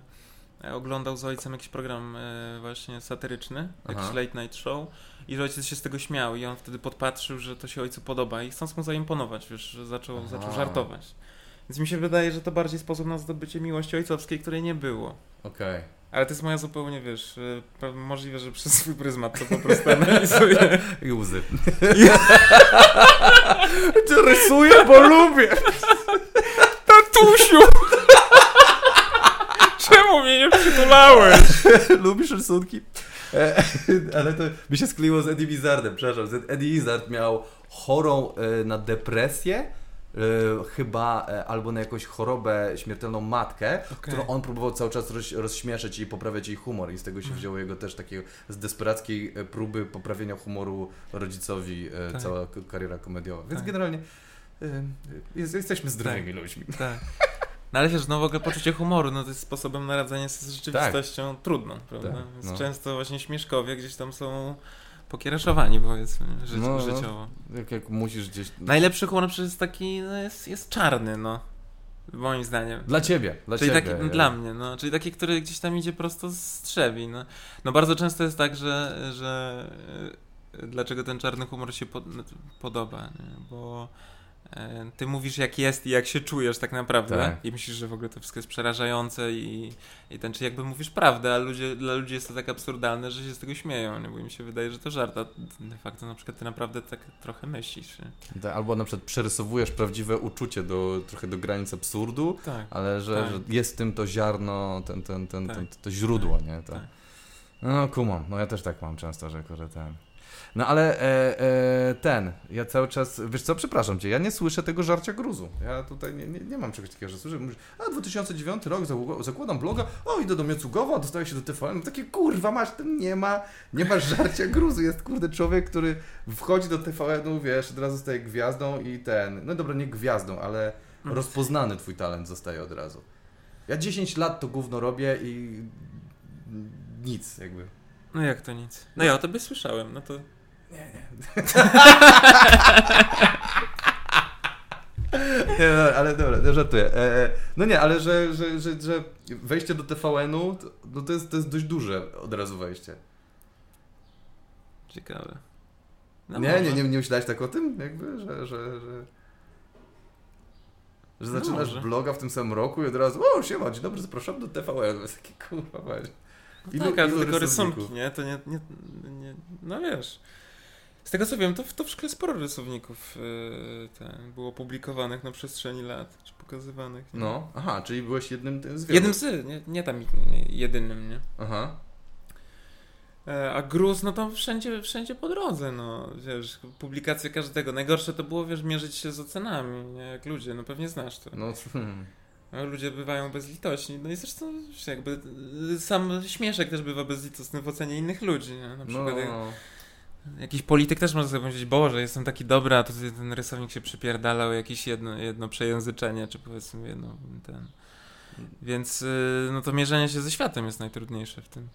e, oglądał z ojcem jakiś program e, właśnie satyryczny, jakiś Aha. late night show i że ojciec się z tego śmiał i on wtedy podpatrzył, że to się ojcu podoba i chcąc mu zaimponować, wiesz, że zaczął, Aha. zaczął żartować. Więc mi się wydaje, że to bardziej sposób na zdobycie miłości ojcowskiej, której nie było. Okej. Ale to jest moja zupełnie, wiesz, pe- możliwe, że przez swój pryzmat to po prostu analizuję. I łzy. Ty rysuję, bo lubię. Tatusiu! Czemu mnie nie przytulałeś? Lubisz rysunki? E, ale to mi się skleiło z Eddie Izzardem, przepraszam. Eddie Izzard miał chorą e, na depresję, chyba e, albo na jakąś chorobę śmiertelną matkę, Okej. którą on próbował cały czas roz, rozśmieszać i poprawiać jej humor i z tego się Mhm. wzięło jego też takiego z desperackiej e, próby poprawienia humoru rodzicowi e, Tak. cała kariera komediowa. Więc Tak. generalnie e, jest, jesteśmy zdrowymi ludźmi. Tak. No ale wiesz, no w ogóle poczucie humoru, no to jest sposobem na radzenie sobie z rzeczywistością trudną, prawda? Tak, Więc no. często właśnie śmieszkowie gdzieś tam są pokiereszowani, powiedzmy, ży No, no. życiowo. Jak, jak musisz gdzieś... Najlepszy humor przecież jest taki, no jest, jest czarny, no. Moim zdaniem. Dla ciebie, dla Czyli ciebie. taki, dla mnie, no. Czyli taki, który gdzieś tam idzie prosto z trzewi, no. No bardzo często jest tak, że, że e, dlaczego ten czarny humor się pod, podoba, nie? bo ty mówisz jak jest i jak się czujesz tak naprawdę Tak. i myślisz, że w ogóle to wszystko jest przerażające i, i ten, czy jakby mówisz prawdę, a ludzie, dla ludzi jest to tak absurdalne, że się z tego śmieją, nie? bo im się wydaje, że to żart, a de facto na przykład ty naprawdę tak trochę myślisz. Nie? Tak, Albo na przykład przerysowujesz prawdziwe uczucie do, trochę do granic absurdu, Tak. ale że, Tak. że jest w tym to ziarno, ten, ten, ten, Tak. ten, to źródło, nie? To. Tak. No kumam, no ja też tak mam często, że kurde ten... No ale e, e, ten, ja cały czas, wiesz co, przepraszam cię, ja nie słyszę tego żarcia gruzu. Ja tutaj nie, nie, nie mam czegoś takiego, że słyszę, mówisz, a 2009 rok, zakładam bloga, o idę do Miocugowa, dostaję się do TVN, takie kurwa masz, ten nie ma, nie ma żarcia gruzu, jest kurde człowiek, który wchodzi do TVN-u, wiesz, od razu staje gwiazdą i ten, no dobra, nie gwiazdą, ale Mm. rozpoznany twój talent zostaje od razu. Ja 10 lat to gówno robię i nic jakby. No jak to nic? No ja o tobie słyszałem, no to... Nie, no, ale dobra, żartuję. E, e, no nie, ale że, że, że, że wejście do TVN-u, to, no to, jest, to jest dość duże od razu wejście. Ciekawe. No nie, nie, nie, nie myślałeś tak o tym? Jakby, że... że, że... Że No zaczynasz może. bloga w tym samym roku i od razu, o siema, dzień dobry, zapraszam do TVN. Jest takie kurwa, weź. No tak, ale to tylko rysunki, nie? To nie, nie, nie... No wiesz... Z tego co wiem, to, w- to w szkole sporo rysowników yy, ten, było publikowanych na przestrzeni lat, czy pokazywanych. nie? No, aha, czyli byłeś jednym z wielu. Jednym z, nie, nie tam jedynym, nie? Aha. E, A gruz, no to wszędzie, wszędzie po drodze, no, wiesz, publikacje każdego. Najgorsze to było, wiesz, mierzyć się z ocenami, nie? Jak ludzie, no pewnie znasz to. No, hmm. No, ludzie bywają bezlitośni, no i zresztą wiesz, jakby sam śmieszek też bywa bezlitosny w ocenie innych ludzi, nie? Na no, przykład jak no. Jakiś polityk też może sobie powiedzieć, Boże, jestem taki dobry, a tu ten rysownik się przypierdalał jakieś jedno, jedno przejęzyczenie, czy powiedzmy jedno ten... Więc y, no to mierzenie się ze światem jest najtrudniejsze w tym.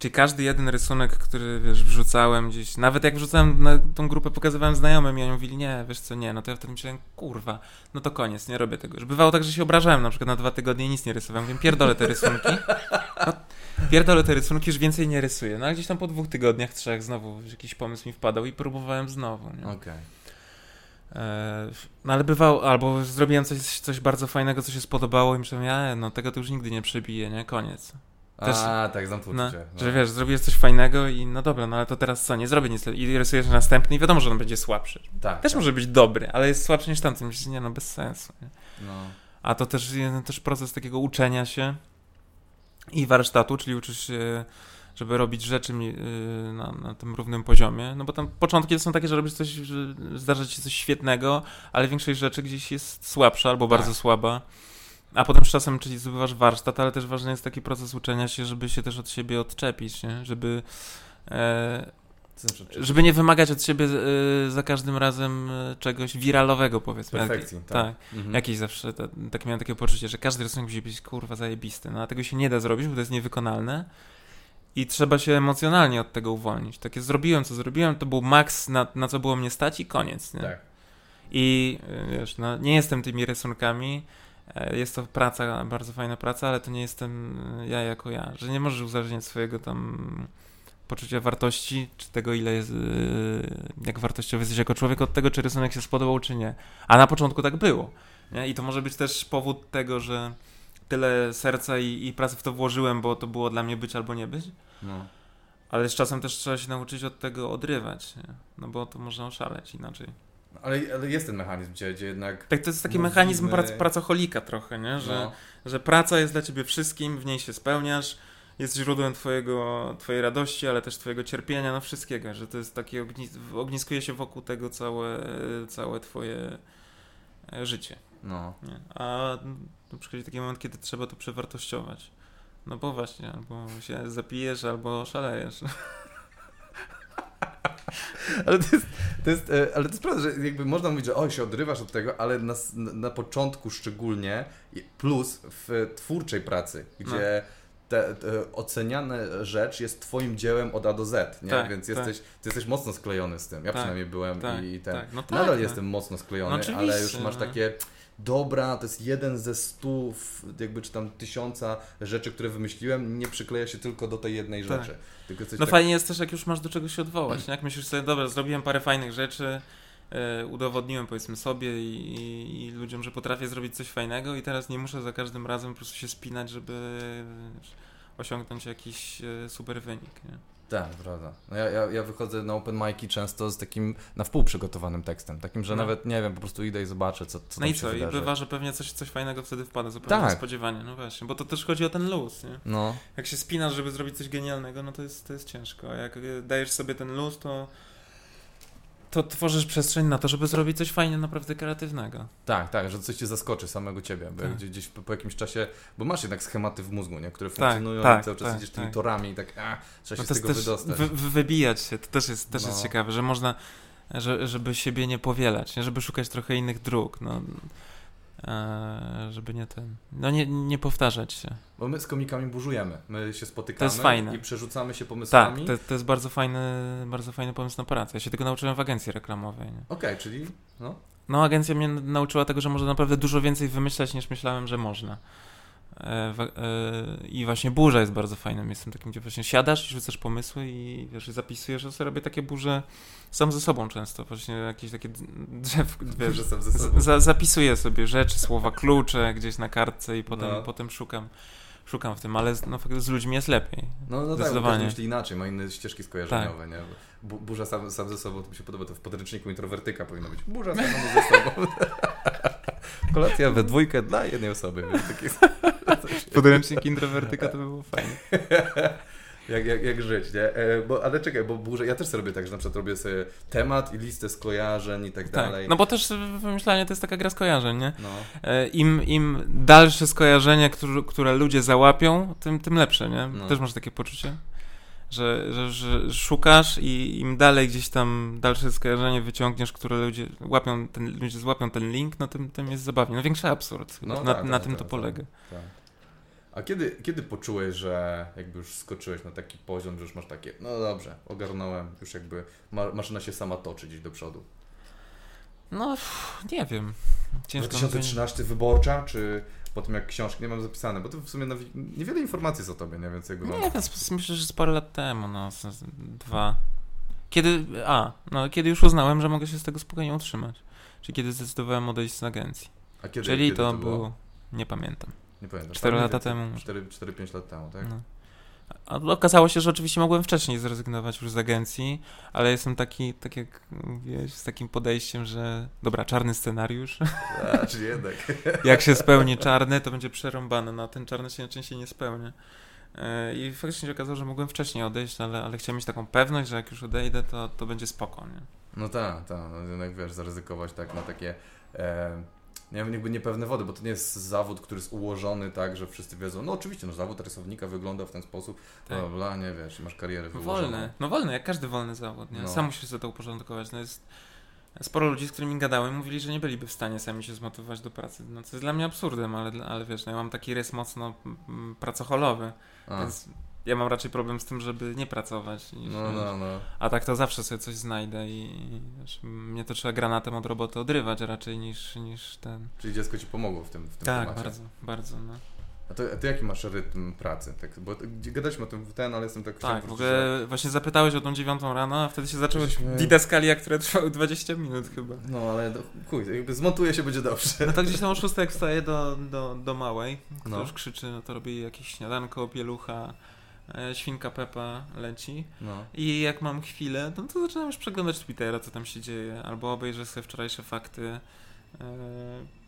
Czyli każdy jeden rysunek, który wiesz, wrzucałem gdzieś, nawet jak wrzucałem na tą grupę, pokazywałem znajomym i oni mówili, nie, wiesz co, nie, no to ja wtedy myślałem, kurwa, no to koniec, nie robię tego. Już bywało tak, że się obrażałem na przykład na dwa tygodnie i nic nie rysowałem. Mówię, pierdolę te rysunki. No, pierdolę te rysunki, już więcej nie rysuję. No ale gdzieś tam po dwóch tygodniach, trzech znowu jakiś pomysł mi wpadał i próbowałem znowu. Nie? Okej. E, no ale bywał, albo zrobiłem coś, coś bardzo fajnego, co się spodobało i myślałem, ja, no tego to już nigdy nie przebiję, nie? Koniec. Też- A, tak, znam to No, uczucie. No. że wiesz, zrobiłeś coś fajnego i no dobra, no ale to teraz co, nie zrobię nic i rysujesz następny i wiadomo, że on będzie słabszy. tak, Też tak. może być dobry, ale jest słabszy niż tamten. Myślisz, nie no, bez sensu. Nie? No. A to też też proces takiego uczenia się i warsztatu, czyli uczysz się, żeby robić rzeczy y, na, na tym równym poziomie. No bo tam początki są takie, że robisz coś, że zdarza ci się coś świetnego, ale większość rzeczy gdzieś jest słabsza albo Tak. bardzo słaba. A potem z czasem, czyli zdobywasz warsztat, ale też ważny jest taki proces uczenia się, żeby się też od siebie odczepić, nie? Żeby, e, znaczy, czy- żeby nie wymagać od siebie e, za każdym razem e, czegoś wiralowego, powiedzmy. Perfekcji, tak. tak. Mhm. Jakieś zawsze, ta, tak miałem takie poczucie, że każdy rysunek musi być kurwa zajebisty, no a tego się nie da zrobić, bo to jest niewykonalne i trzeba się emocjonalnie od tego uwolnić. Takie zrobiłem, co zrobiłem, to był maks, na, na co było mnie stać i koniec, nie? Tak. I y, wiesz, no, nie jestem tymi rysunkami, e, jest to praca, bardzo fajna praca, ale to nie jestem y, ja jako ja, że nie możesz uzależniać swojego tam poczucia wartości, czy tego ile jest, y, jak wartościowy jesteś jako człowiek, od tego, czy rysunek się spodobał, czy nie. A na początku tak było. Nie? I to może być też powód tego, że tyle serca i, i pracy w to włożyłem, bo to było dla mnie być albo nie być. No. Ale z czasem też trzeba się nauczyć od tego odrywać, nie? no bo to można oszaleć inaczej. Ale, ale jest ten mechanizm, gdzie, gdzie jednak... Tak, to jest taki Mówimy- mechanizm prac, pracocholika trochę, nie? Że, No, że praca jest dla ciebie wszystkim, w niej się spełniasz jest źródłem twojego, twojej radości, ale też twojego cierpienia, no wszystkiego, że to jest takie, ogni, ogniskuje się wokół tego całe, całe twoje e, życie. No. Nie? A no, przychodzi taki moment, kiedy trzeba to przewartościować. No bo właśnie, albo się zapijesz, albo szalejesz. ale, to jest, to jest, e, ale to jest prawda, że jakby można mówić, że oj, się odrywasz od tego, ale na, na początku szczególnie, plus w twórczej pracy, gdzie no. Te, te, oceniana rzecz jest twoim dziełem od A do Z, nie? Tak, Więc tak. jesteś, ty jesteś mocno sklejony z tym. Ja Tak, przynajmniej byłem tak, i, i ten. tak. No tak, Nadal no. jestem mocno sklejony, No ale już masz no. takie dobra, to jest jeden ze stu, jakby czy tam tysiąca rzeczy, które wymyśliłem, nie przykleja się tylko do tej jednej Tak. rzeczy. No tak- fajnie jest też, jak już masz do czegoś się odwołać, nie? Jak myślisz sobie, dobra, zrobiłem parę fajnych rzeczy, e, udowodniłem powiedzmy sobie i, i, i ludziom, że potrafię zrobić coś fajnego i teraz nie muszę za każdym razem po prostu się spinać, żeby osiągnąć jakiś e, super wynik, nie? Tak, prawda. No ja, ja, ja wychodzę na open mic'i często z takim na wpół przygotowanym tekstem, takim, że No. nawet nie wiem, po prostu idę i zobaczę, co, co No i co? I wydarzy. bywa, że pewnie coś, coś fajnego wtedy wpada, zupełnie Tak. niespodziewanie, no właśnie, bo to też chodzi o ten luz, nie? No, Jak się spinasz, żeby zrobić coś genialnego, no to jest, to jest ciężko, a jak e, dajesz sobie ten luz, to to tworzysz przestrzeń na to, żeby zrobić coś fajnie, naprawdę kreatywnego. tak, tak, że coś cię zaskoczy samego ciebie, bo Tak. gdzieś, po, po jakimś czasie, bo masz jednak schematy w mózgu, nie, które Tak, funkcjonują tak, i cały czas tak, idziesz tymi tak. torami i tak, a, trzeba No się z jest tego wydostać. wy, wy- wybijać się, to też jest, też jest No. ciekawe, że można, że, żeby siebie nie powielać, nie? żeby szukać trochę innych dróg, no, żeby nie ten, no nie, nie powtarzać się. Bo my z komikami burzujemy, my się spotykamy fajne. i przerzucamy się Tak, pomysłami. to, to jest bardzo fajny, bardzo fajny pomysł na pracę. Ja się tego nauczyłem w agencji reklamowej. Okej, czyli, no, No, agencja mnie nauczyła tego, że można naprawdę dużo więcej wymyślać niż myślałem, że można. E, e, I właśnie burza jest bardzo fajnym miejscem takim, gdzie właśnie siadasz i rzucasz pomysły i wiesz, zapisujesz, że sobie robię takie burze sam ze sobą często, właśnie jakieś takie drzew, wiesz, sam ze sobą. za, zapisuję sobie rzeczy, słowa klucze gdzieś na kartce i potem, No. potem szukam, szukam w tym, ale z- no, z ludźmi jest lepiej. No, no tak, każdy myśli inaczej, ma inne ścieżki skojarzeniowe, nie? Bu- Burza sam, sam ze sobą, to mi się podoba, to w podręczniku introwertyka powinno być. Burza sam ze sobą. Kolacja we dwójkę dla jednej osoby. Więc takie, Podręcznik introwertyka to by było fajne. jak, jak, jak żyć, nie? E, bo, ale czekaj, bo burza, ja też sobie robię tak, że na przykład robię sobie temat i listę skojarzeń i tak, Tak, dalej. no bo też wymyślanie to jest taka gra skojarzeń, nie? No. E, Im, im dalsze skojarzenia, które, które ludzie załapią, tym, tym lepsze, nie? No. Też masz takie poczucie? Że, że, że szukasz i im dalej gdzieś tam dalsze skojarzenie wyciągniesz, które ludzie łapią, ten, ludzie złapią ten link, no tym, tym jest zabawnie. No większy absurd. No na tak, na tak, tym tak, to tak. polega. A kiedy, kiedy poczułeś, że jakby już skoczyłeś na taki poziom, że już masz takie, no dobrze, ogarnąłem, już jakby ma, maszyna się sama toczy gdzieś do przodu? No, nie wiem. Ciężko mi 2013 wyborcza, czy po tym jak książki nie mam zapisane, bo to w sumie niewiele informacji jest o tobie, nie? Więc jakby mam... Nie, więc myślę, że z parę lat temu, no, dwa. Kiedy, a, no, kiedy już uznałem, że mogę się z tego spokojnie utrzymać. Czyli kiedy zdecydowałem odejść z agencji. A kiedy, Czyli kiedy to było, nie pamiętam, Nie pamiętam. cztery Tak, lata mniej temu. więcej 4-5 lat temu, tak? No. A okazało się, że oczywiście mogłem wcześniej zrezygnować już z agencji, ale jestem taki, tak jak wiesz, z takim podejściem, że dobra, czarny scenariusz. A, czyli jednak. Jak się spełni czarny, to będzie przerąbane. No, a ten czarny się najczęściej nie spełnia. E, I faktycznie się okazało, że mogłem wcześniej odejść, ale, ale chciałem mieć taką pewność, że jak już odejdę, to, to będzie spokojnie. No tak, tak, no jednak wiesz, zaryzykować tak na takie, e, nie wiem, jakby niepewne wody, bo to nie jest zawód, który jest ułożony tak, że wszyscy wiedzą, no oczywiście, no zawód rysownika wygląda w ten sposób, Tak. bla, bla, nie wiesz, masz karierę wyłożoną. Wolny, no wolny, jak każdy wolny zawód, nie? No. Sam musisz sobie to uporządkować. No jest sporo ludzi, z którymi gadałem, mówili, że nie byliby w stanie sami się zmotywować do pracy. No to jest dla mnie absurdem, ale, ale wiesz, no ja mam taki rys mocno mm, pracocholowy, A, więc ja mam raczej problem z tym, żeby nie pracować. Niż, no, no, no. A tak to zawsze sobie coś znajdę i, mnie to trzeba granatem od roboty odrywać raczej niż, niż ten. Czyli dziecko ci pomogło w tym, w tym Tak, temacie. bardzo, bardzo, no. A ty, a ty jaki masz rytm pracy? Tak, bo gadaliśmy o tym w ten, ale jestem tak... Tak, w ogóle właśnie zapytałeś o tą dziewiątą rano, a wtedy się zaczęły Żeśmy- didaskalia, które trwały 20 minut chyba. że- No ale do, chuj, jakby zmontuje się, będzie dobrze. No to gdzieś tam o 6 jak wstaję do, do, do małej, która No. już krzyczy, no to robię jej jakieś śniadanko, pielucha, świnka Pepa leci. No. I jak mam chwilę, no to zaczynam już przeglądać Twittera, co tam się dzieje, albo obejrzę sobie wczorajsze fakty. E,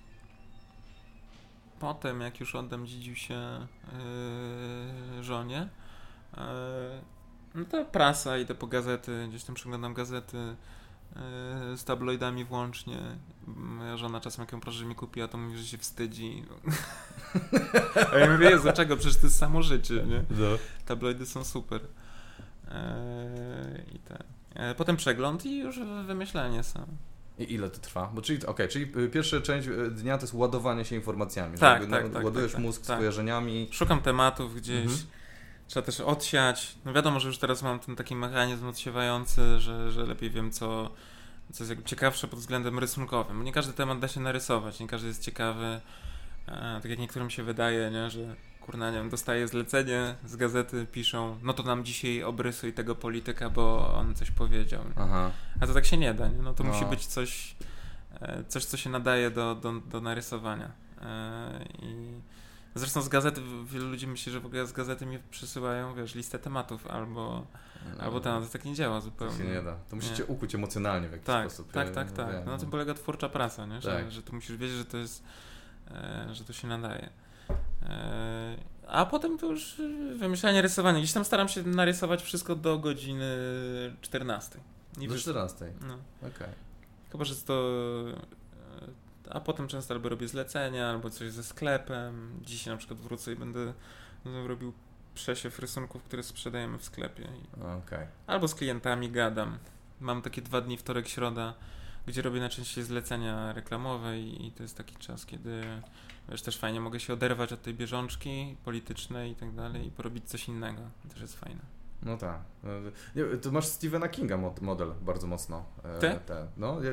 Potem, jak już oddam dziedziusie e, żonie, E, no to prasa, idę po gazety, gdzieś tam przeglądam gazety e, z tabloidami włącznie. Moja żona czasem jak ją proszę, że mi kupiła, to mówi, że się wstydzi. A ja mówię, Jezu, dlaczego? Przecież to jest samo życie, nie? No. Tabloidy są super. Eee, I te. E, potem przegląd i już wymyślenie sam. I ile to trwa? Bo czyli, okej, czyli y, pierwsza część y, dnia to jest ładowanie się informacjami. Tak, jakby, tak, no, tak, Ładujesz tak, tak, mózg tak. skojarzeniami. Szukam tematów gdzieś. Mhm. Trzeba też odsiać. No wiadomo, że już teraz mam ten taki mechanizm odsiewający, że, że lepiej wiem, co, co jest jakby ciekawsze pod względem rysunkowym. Bo nie każdy temat da się narysować, nie każdy jest ciekawy. E, tak jak niektórym się wydaje, nie, że kurna, nie wiem, dostaje zlecenie z gazety, piszą, no to nam dzisiaj obrysuj tego polityka, bo on coś powiedział. A to tak się nie da, nie? No to No. musi być coś, e, coś, co się nadaje do, do, do narysowania. E, I zresztą z gazety, wielu ludzi myśli, że w ogóle z gazety mi przysyłają, wiesz, listę tematów albo, albo tam, to tak nie działa To zupełnie. się nie da. To musicie Nie. ukuć emocjonalnie w jakiś Tak, sposób. tak, Ja tak, tak. wiem, No na tym polega twórcza praca, nie? Że, Tak. że ty musisz wiedzieć, że to jest, e, że to się nadaje. E, a potem to już wymyślanie, rysowanie. Gdzieś tam staram się narysować wszystko do godziny 14. I Do wiesz, 14. no. Okej. Chyba, że to. A potem często albo robię zlecenia, albo coś ze sklepem. Dzisiaj na przykład wrócę i będę, robił przesiew rysunków, które sprzedajemy w sklepie. Okej. Albo z klientami gadam. Mam takie dwa dni, wtorek, środa, gdzie robię najczęściej zlecenia reklamowe i, i to jest taki czas, kiedy wiesz, też fajnie mogę się oderwać od tej bieżączki politycznej i tak dalej i porobić coś innego. To też jest fajne. No tak. Nie, to masz Stephena Kinga mod, model bardzo mocno. e, Ty? Te. No, e,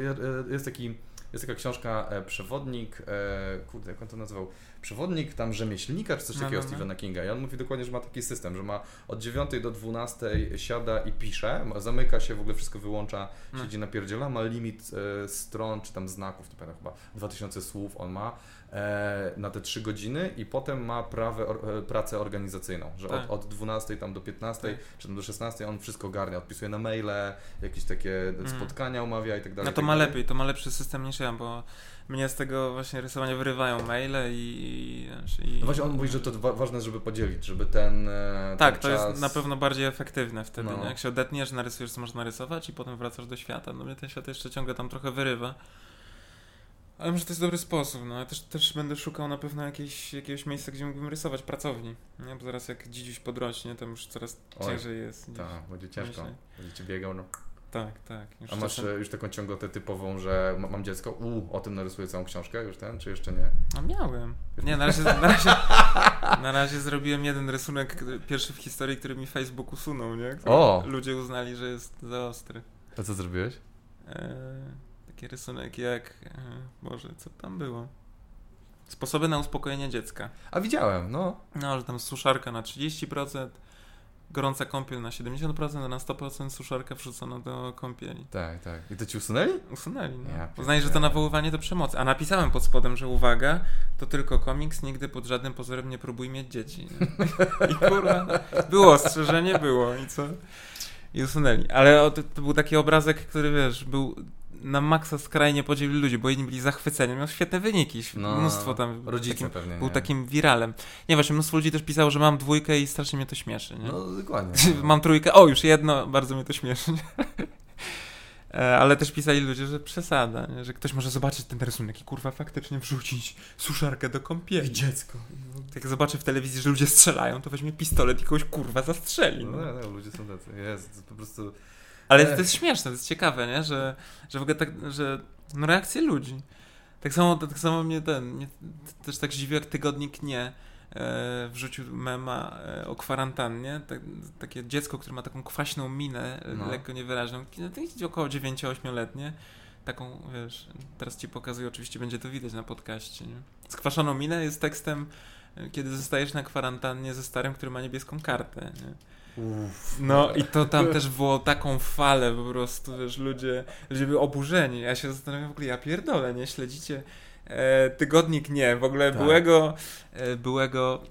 jest taki. Jest taka książka e, Przewodnik, e, kurde, jak on to nazywał? Przewodnik tam rzemieślnika, czy coś No, takiego no, no. Stephena Kinga. I on mówi dokładnie, że ma taki system, że ma od 9 do 12 siada i pisze, zamyka się, w ogóle wszystko wyłącza, No. siedzi na pierdziela, ma limit e, stron, czy tam znaków, pamiętam, chyba 2000 słów on ma na te 3 godziny i potem ma prawę, e, pracę organizacyjną, że Tak. od, od 12 tam do 15 Tak. czy tam do 16 on wszystko ogarnia, odpisuje na maile, jakieś takie spotkania umawia i tak dalej. No to tak ma dalej. lepiej, to ma lepszy system niż ja, bo mnie z tego właśnie rysowania wyrywają maile i... i No właśnie on mówi, że to wa- ważne, żeby podzielić, żeby ten e, Tak, ten to czas... jest na pewno bardziej efektywne wtedy, No. Jak się odetniesz, narysujesz, co można narysować i potem wracasz do świata. No mnie ten świat jeszcze ciągle tam trochę wyrywa. Ale może to jest dobry sposób, no. Ja też, też będę szukał na pewno jakiejś, jakiegoś miejsca, gdzie mógłbym rysować pracowni. Nie? Bo zaraz jak dzidziuś podrośnie, to już coraz Oj, ciężej jest. Tak, będzie ciężko, Myślę. będziecie biegał, no. Tak, tak. Już A masz czasem- e, już taką ciągotę typową, że ma, mam dziecko, u, o tym narysuję całą książkę, już ten, czy jeszcze nie? No miałem. Nie, na razie, na razie, na razie zrobiłem jeden rysunek, pierwszy w historii, który mi Facebook usunął, nie? Który O! Ludzie uznali, że jest za ostry. A co zrobiłeś? E, taki rysunek jak. E, Boże, co tam było? Sposoby na uspokojenie dziecka. A widziałem, no. No, że tam suszarka na 30%, gorąca kąpiel na 70%, a na 100% suszarka wrzucona do kąpieli. Tak, tak. I to ci usunęli? Usunęli, no. Ja Uznali, że to nawoływanie do przemocy. A napisałem pod spodem, że uwaga, to tylko komiks, nigdy pod żadnym pozorem nie próbuj mieć dzieci. I kurwa, było ostrzeżenie, było i co? I usunęli. Ale to, to był taki obrazek, który wiesz, był na maksa skrajnie podzielił ludzi, bo jedni byli zachwyceni, miał świetne wyniki, No, mnóstwo tam. Rodzice takim, pewnie, był nie? takim wiralem. Nie, właśnie mnóstwo ludzi też pisało, że mam dwójkę i strasznie mnie to śmieszy. Nie? No, dokładnie. Mam trójkę, o już jedno, bardzo mnie to śmieszy. E, Ale też pisali ludzie, że przesada, nie? że ktoś może zobaczyć ten rysunek i kurwa faktycznie wrzucić suszarkę do kąpieli. dziecko. Jak zobaczy w telewizji, że ludzie strzelają, to weźmie pistolet i kogoś kurwa zastrzeli. No, No. no, ludzie są tacy, jest, po prostu... Ale Ech. to jest śmieszne, to jest ciekawe, nie? Że, że w ogóle tak, że no reakcje ludzi. Tak samo, tak samo mnie ten, mnie też tak zdziwiło, jak tygodnik nie e, wrzucił mema e, o kwarantannie. Tak, takie dziecko, które ma taką kwaśną minę, e, No. lekko niewyraźną, no, to jest około 9-8-letnie. Taką, wiesz, teraz ci pokazuję, oczywiście będzie to widać na podcaście, nie? Skwaszoną minę jest tekstem, e, kiedy zostajesz na kwarantannie ze starym, który ma niebieską kartę, nie? Uff. No i to tam też było taką falę po prostu, wiesz, ludzie, ludzie byli oburzeni. Ja się zastanawiam w ogóle, ja pierdolę, nie? Śledzicie e, tygodnik nie, w ogóle Tak. byłego, e, byłego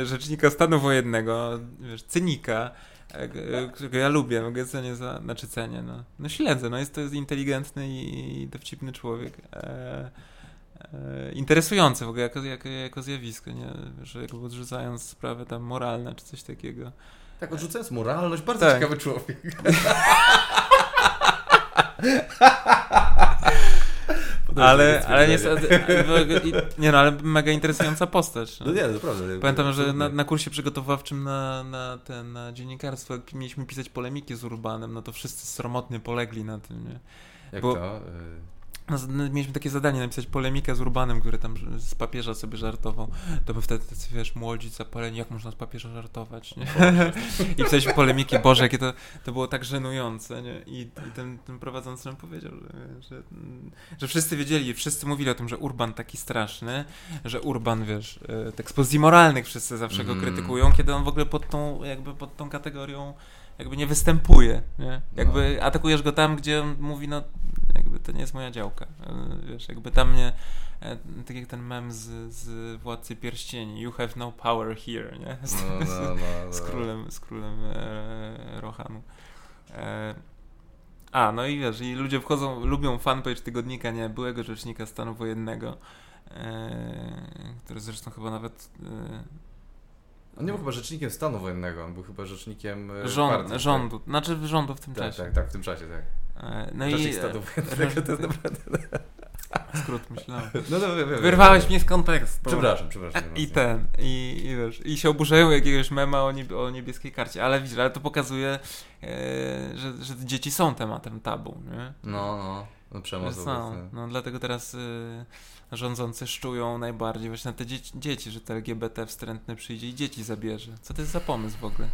e, rzecznika stanu wojennego, wiesz, cynika, e, e, którego ja lubię, mogę cenię za, znaczy cenię, no. No śledzę, no jest to jest inteligentny i, i dowcipny człowiek. E, e, interesujący w ogóle jako, jako, jako zjawisko, nie? Że jakby odrzucając sprawy tam moralne czy coś takiego. Tak, odrzucając moralność, bardzo Tak. ciekawy człowiek. Ale, ale niestety, nie no, ale mega interesująca postać. No. No nie, naprawdę. Pamiętam, że na, na kursie przygotowawczym na, na, ten, na dziennikarstwo, jak mieliśmy pisać polemiki z Urbanem, no to wszyscy sromotnie polegli na tym, nie? Jak bo- to? No, z- no, mieliśmy takie zadanie napisać polemikę z Urbanem, który tam z papieża sobie żartował. To by wtedy tacy, wiesz, młodzi zapaleni, jak można z papieża żartować, nie? I pisaliśmy polemiki, Boże, jakie to, to było tak żenujące, nie? I, i ten, ten prowadzący nam powiedział, że, że, że wszyscy wiedzieli, wszyscy mówili o tym, że Urban taki straszny, że Urban, wiesz, e, tekst pozycji moralnych wszyscy zawsze go Mm. krytykują, kiedy on w ogóle pod tą, jakby pod tą kategorią jakby nie występuje, nie? Jakby atakujesz go tam, gdzie on mówi, no jakby to nie jest moja działka, e, wiesz, jakby tam nie, e, tak jak ten mem z, z Władcy Pierścieni, you have no power here, nie? Z, No, no, no, no. z królem, z królem e, Rohanu. E, a, no i wiesz, i ludzie wchodzą, lubią fanpage tygodnika, nie, byłego rzecznika stanu wojennego, e, który zresztą chyba nawet e, On nie był chyba rzecznikiem stanu wojennego, on był chyba rzecznikiem rząd, partii, tak? rządu, znaczy rządu w tym Tak, czasie. tak, tak, w tym czasie, tak. E, No i stanu e, to jest naprawdę... skrót myślałem. No, no, wiem, wiem, Wyrwałeś mnie z kontekstu. Przepraszam, przepraszam. I ten, i, i wiesz, i się oburzają jakiegoś mema o, nieb o niebieskiej karcie, ale widzisz, ale to pokazuje, e, że, że dzieci są tematem tabu, nie? No, no, no przemoc są. obecny. No dlatego teraz y, rządzący szczują najbardziej właśnie na te dzieci, dzieci, że te LGBT wstrętny przyjdzie i dzieci zabierze. Co to jest za pomysł w ogóle?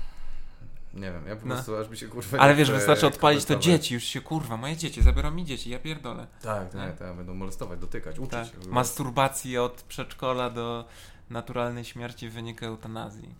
Nie wiem, ja po No. prostu aż mi się kurwa Ale wiesz, wystarczy odpalić to dzieci, już się kurwa, moje dzieci, zabiorą mi dzieci, ja pierdolę. Tak, No. tak, tak, będą molestować, dotykać, uczyć. Tak. Masturbacji od przedszkola do naturalnej śmierci w wyniku eutanazji.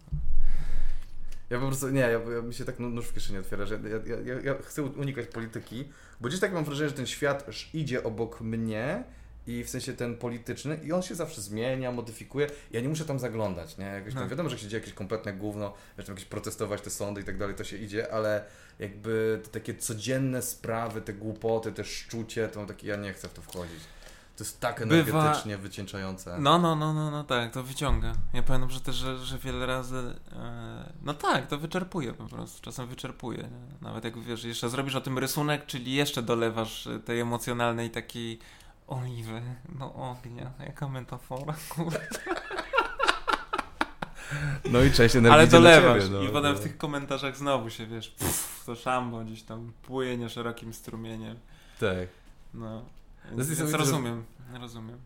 Ja po prostu, nie, ja, ja mi się tak nóż w kieszeni otwiera, że ja, ja, ja, chcę unikać polityki, bo gdzieś tak mam wrażenie, że ten świat idzie obok mnie i w sensie ten polityczny i on się zawsze zmienia, modyfikuje. Ja nie muszę tam zaglądać, nie? Jakoś tam, No. wiadomo, że się dzieje jakieś kompletne gówno, wiesz, jakieś protestować te sądy i tak dalej, to się idzie, ale jakby te takie codzienne sprawy, te głupoty, te szczucie, to takie, ja nie chcę w to wchodzić. To jest tak Bywa- energetycznie wycieńczające. No, no, no, no, no tak, to wyciąga. Ja pamiętam, że też, że, że wiele razy. E, no tak, to wyczerpuje po prostu. Czasem wyczerpuje. Nie? Nawet jak wiesz, jeszcze zrobisz o tym rysunek, czyli jeszcze dolewasz tej emocjonalnej takiej oliwy do ognia. Jaka metafora, kurde. No i cześć Ale dolewasz. no, I potem w tych komentarzach znowu się wiesz, pff, to szambo gdzieś tam płynie szerokim strumieniem. Tak. No. jest Więc, więc że- rozumiem, rozumiem.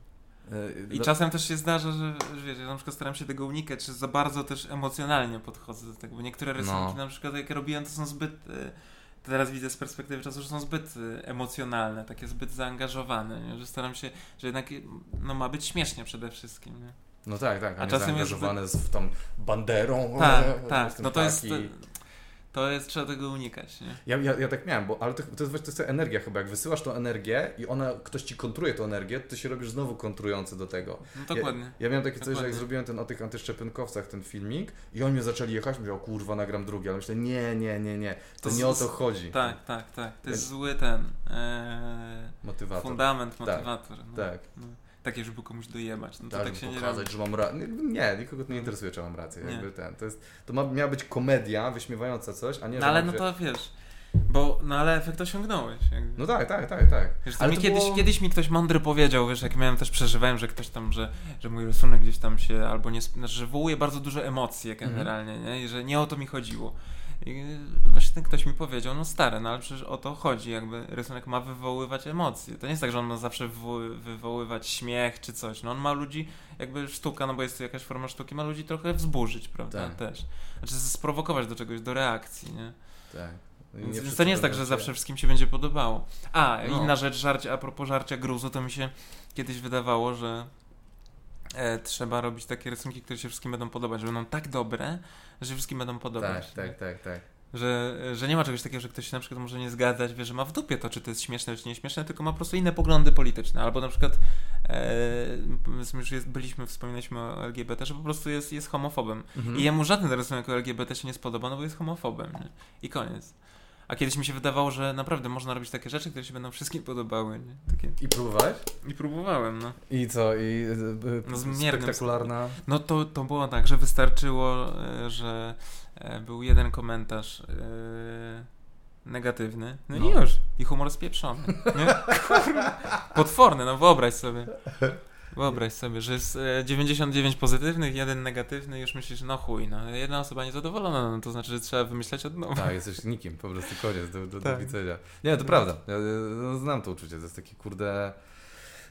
E, I dla- czasem też się zdarza, że, że wiesz, ja na przykład staram się tego unikać, czy za bardzo też emocjonalnie podchodzę do tego, bo niektóre rysunki No. na przykład jak robiłem, to są zbyt, e, teraz widzę z perspektywy czasu, że są zbyt e, emocjonalne, takie zbyt zaangażowane, nie? że staram się, że jednak no, ma być śmiesznie przede wszystkim. Nie? No tak, tak, a, A czasem jest zaangażowany z w tą banderą. Tak, tak, no to jest. To jest, trzeba tego unikać, nie? Ja, ja, ja tak miałem, bo ale to, to jest właśnie to jest ta energia chyba, jak wysyłasz tą energię i ona, ktoś ci kontruje tą energię, to ty się robisz znowu kontrujący do tego. No dokładnie. Ja, ja miałem takie coś, że jak Dokładnie. zrobiłem ten o tych antyszczepionkowcach ten filmik i oni mnie zaczęli jechać, myślę, o kurwa, nagram drugi, ale myślę, nie, nie, nie, nie, to, To nie o to chodzi. Tak, tak, tak. To jest zły ten e, Motywator. fundament, motywator. no. Tak. No. Takie, żeby komuś dojebać. No to Tak, tak się nie pokazać, robi. że mam rację. Nie, nikogo to nie interesuje, czy mam rację. Nie. Jakby ten, to, jest, to ma, miała być komedia wyśmiewająca coś, a nie, No ale no się- to wiesz, bo, no ale efekt osiągnąłeś. Jakby. No tak, tak, tak, tak. Wiesz, Ale mi kiedyś, było- kiedyś mi ktoś mądry powiedział, wiesz, jak miałem też przeżywałem, że ktoś tam, że, że mój rysunek gdzieś tam się albo nie, znaczy, że wywołuje bardzo duże emocje Mhm. generalnie, nie? I że nie o to mi chodziło. I właśnie ten ktoś mi powiedział, no stary, no ale przecież o to chodzi, jakby rysunek ma wywoływać emocje. To nie jest tak, że on ma zawsze wywoły, wywoływać śmiech czy coś. No on ma ludzi, jakby sztuka, no bo jest to jakaś forma sztuki, ma ludzi trochę wzburzyć, prawda? Tak. Też. Znaczy sprowokować do czegoś, do reakcji, nie? tak. No i Więc, to nie jest tak, że zawsze wszystkim się będzie podobało. A, No. inna rzecz, żarcie, a propos żarcia gruzu, to mi się kiedyś wydawało, że trzeba robić takie rysunki, które się wszystkim będą podobać, że będą tak dobre, że się wszystkim będą podobać. Tak, tak, tak, tak. Że, że nie ma czegoś takiego, że ktoś się na przykład może nie zgadzać, wie, że ma w dupie to, czy to jest śmieszne, czy nie śmieszne, tylko ma po prostu inne poglądy polityczne. Albo na przykład, e, powiedzmy, już jest, byliśmy, wspominaliśmy o LGBT, że po prostu jest, jest homofobem. Mhm. I jemu żaden rysunek o LGBT się nie spodoba, no bo jest homofobem. Nie? I koniec. A kiedyś mi się wydawało, że naprawdę można robić takie rzeczy, które się będą wszystkim podobały. Nie? Takie... I próbowałeś? I próbowałem, no. I co? I no, z miernym spektakularna? No to, to było tak, że wystarczyło, e, że e, był jeden komentarz e, negatywny, no, no, i już. I humor spieprzony. Nie? Potworny, no wyobraź sobie. Wyobraź sobie, że jest 99 pozytywnych, jeden negatywny i już myślisz, no chuj, no jedna osoba niezadowolona, no to znaczy, że trzeba wymyśleć od nowa. Tak, jesteś nikim, po prostu koniec, do, do, tak. do widzenia. Nie, to prawda, ja, no, znam to uczucie, to jest takie kurde...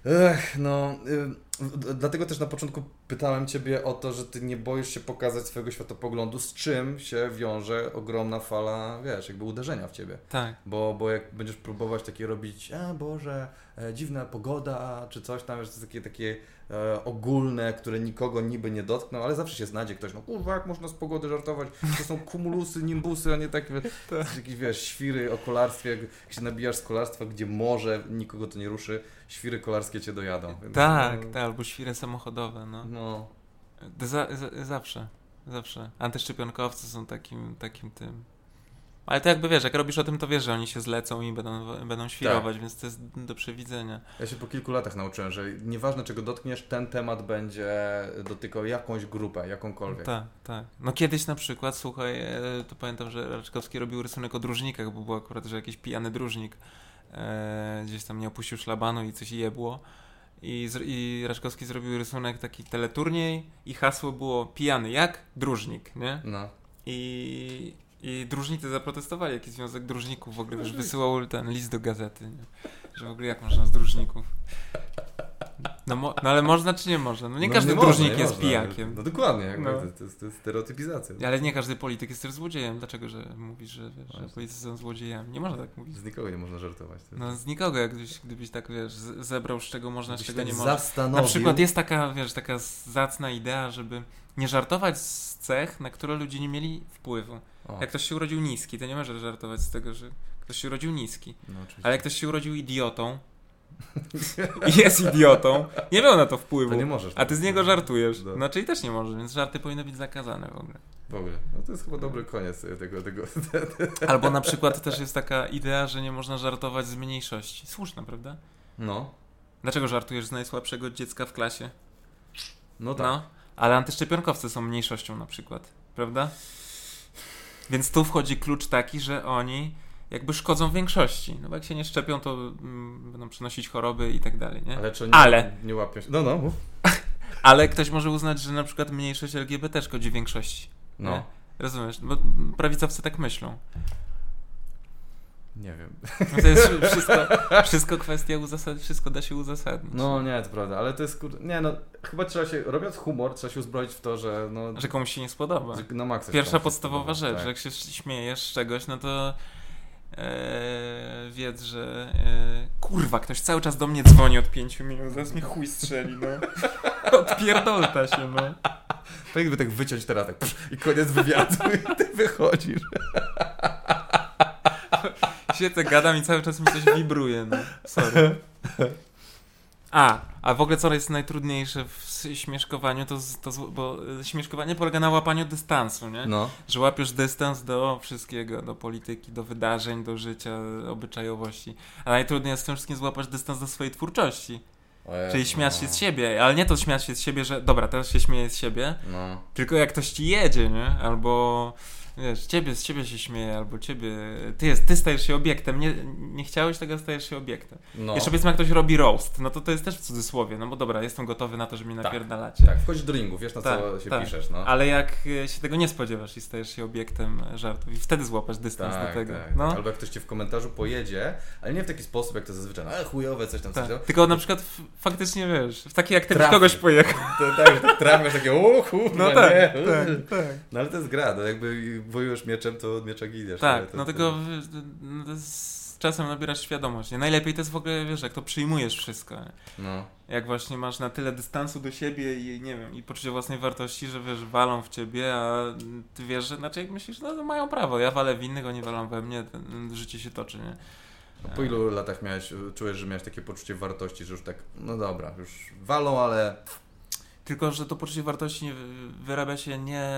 Ech, no, y, dlatego też na początku pytałem Ciebie o to, że Ty nie boisz się pokazać swojego światopoglądu, z czym się wiąże ogromna fala, wiesz, jakby uderzenia w Ciebie. Tak. Bo, bo jak będziesz próbować takie robić, a Boże, e, dziwna pogoda, czy coś tam, że to takie, takie e, ogólne, które nikogo niby nie dotkną, ale zawsze się znajdzie ktoś, no kurwa, jak można z pogody żartować, to są kumulusy, nimbusy, a nie takie, tak. jakieś, wiesz, świry o kolarstwie, jak się nabijasz z kolarstwa, gdzie może nikogo to nie ruszy, świry kolarskie cię dojadą. Więc, tak, no, tak, albo świry samochodowe, no. no. Za, za, zawsze, zawsze. Antyszczepionkowcy są takim, takim tym ale to jakby wiesz, jak robisz o tym, to wiesz, że oni się zlecą i będą, będą świrować, tak. więc to jest do przewidzenia. Ja się po kilku latach nauczyłem, że nieważne czego dotkniesz, ten temat będzie dotykał jakąś grupę, jakąkolwiek. Tak, tak. No kiedyś na przykład, słuchaj, e, to pamiętam, że Raczkowski robił rysunek o dróżnikach, bo był akurat, że jakiś pijany dróżnik e, gdzieś tam nie opuścił szlabanu i coś jebło. I, I Raczkowski zrobił rysunek taki teleturniej i hasło było pijany jak dróżnik, nie? No. I i dróżnicy zaprotestowali, jakiś związek dróżników w ogóle już wysyłał ten list do gazety, nie? że w ogóle jak można z dróżników. No, mo- no ale można czy nie można? No nie no każdy nie dróżnik można, jest można. pijakiem. No dokładnie, no. To, to, jest, stereotypizacja. Ale nie każdy polityk jest też złodziejem. Dlaczego, że mówisz, że, że politycy są złodziejami? Nie można tak mówić. Z nikogo nie można żartować. No z nikogo, jak gdybyś, gdybyś tak, wiesz, zebrał z czego można, z czego tak nie można. Zastanowił. Na przykład jest taka, wiesz, taka zacna idea, żeby nie żartować z cech, na które ludzie nie mieli wpływu. O. Jak ktoś się urodził niski, to nie może żartować z tego, że ktoś się urodził niski. No, Ale jak ktoś się urodził idiotą jest idiotą, nie miał na to wpływu. To nie możesz. A ty z niego żartujesz. No. no czyli też nie możesz, więc żarty powinny być zakazane w ogóle. W ogóle. No to jest chyba dobry koniec tego. tego. Albo na przykład też jest taka idea, że nie można żartować z mniejszości. Słuszna, prawda? No. Dlaczego żartujesz z najsłabszego dziecka w klasie? No tak. No, ale antyszczepionkowcy są mniejszością na przykład, prawda? Więc tu wchodzi klucz taki, że oni jakby szkodzą większości. No bo jak się nie szczepią, to mm, będą przynosić choroby i tak dalej, nie? Ale czy nie, Ale, nie łapią się? No, no, mów. Ale ktoś może uznać, że na przykład mniejszość LGBT szkodzi większości. No. Nie? Rozumiesz? Bo prawicowcy tak myślą. Nie wiem. No to jest wszystko, wszystko kwestia uzasadnienia, wszystko da się uzasadnić. No nie, to prawda, ale to jest kur... Nie no, chyba trzeba się, robiąc humor, trzeba się uzbroić w to, że no... Że komuś się nie spodoba. Że, na maksa Pierwsza podstawowa rzecz, tak. że jak się śmiejesz z czegoś, no to Eee, wiedz, że e, kurwa, ktoś cały czas do mnie dzwoni od pięciu minut, zaraz mnie chuj strzeli, no. Odpierdolta się, no. To jakby tak wyciąć teraz, tak i koniec wywiadu i ty wychodzisz. Siedzę, gadam i cały czas mi coś wibruje, no. Sorry. A, a w ogóle co jest najtrudniejsze w śmieszkowaniu, to, to bo śmieszkowanie polega na łapaniu dystansu, nie? No. Że łapiesz dystans do wszystkiego, do polityki, do wydarzeń, do życia, obyczajowości. A najtrudniej jest w tym wszystkim złapać dystans do swojej twórczości. Czyli śmiać się z siebie, ale nie to śmiać się z siebie, że dobra, teraz się śmieję z siebie, no. tylko jak ktoś ci jedzie, nie? Albo wiesz, ciebie, z ciebie się śmieje, albo ciebie, ty, jest, ty stajesz się obiektem, nie, nie chciałeś tego, stajesz się obiektem. No. Jeszcze powiedzmy, jak ktoś robi roast, no to to jest też w cudzysłowie, no bo dobra, jestem gotowy na to, że mnie tak, napierdalacie. Tak, wchodzisz do ringu, wiesz na tak, co się tak. piszesz, no. Ale jak e, się tego nie spodziewasz i stajesz się obiektem żartów i wtedy złapasz dystans tak, do tego. Tak. No. Albo jak ktoś cię w komentarzu pojedzie, ale nie w taki sposób, jak to zazwyczaj, no chujowe, coś tam, coś tak. tam. Tylko na przykład faktycznie, wiesz, w taki jak ty kogoś pojechał. To, tak, tak trafiasz takie, kurwa, no tak, nie. Tak, tak. No ale to jest gra, no jakby wojujesz mieczem, to od miecza giniesz. Tak, no tylko no z czasem nabierasz świadomość. Nie? Najlepiej to jest w ogóle, wiesz, jak to przyjmujesz wszystko. No. Jak właśnie masz na tyle dystansu do siebie i nie wiem, i poczucie własnej wartości, że wiesz, walą w ciebie, a ty wiesz, że znaczy jak myślisz, no mają prawo, ja walę w innych, oni walą we mnie, ten, życie się toczy, nie? A po ilu latach miałeś, czujesz, że miałeś takie poczucie wartości, że już tak, no dobra, już walą, ale Tylko, że to poczucie wartości wyrabia się nie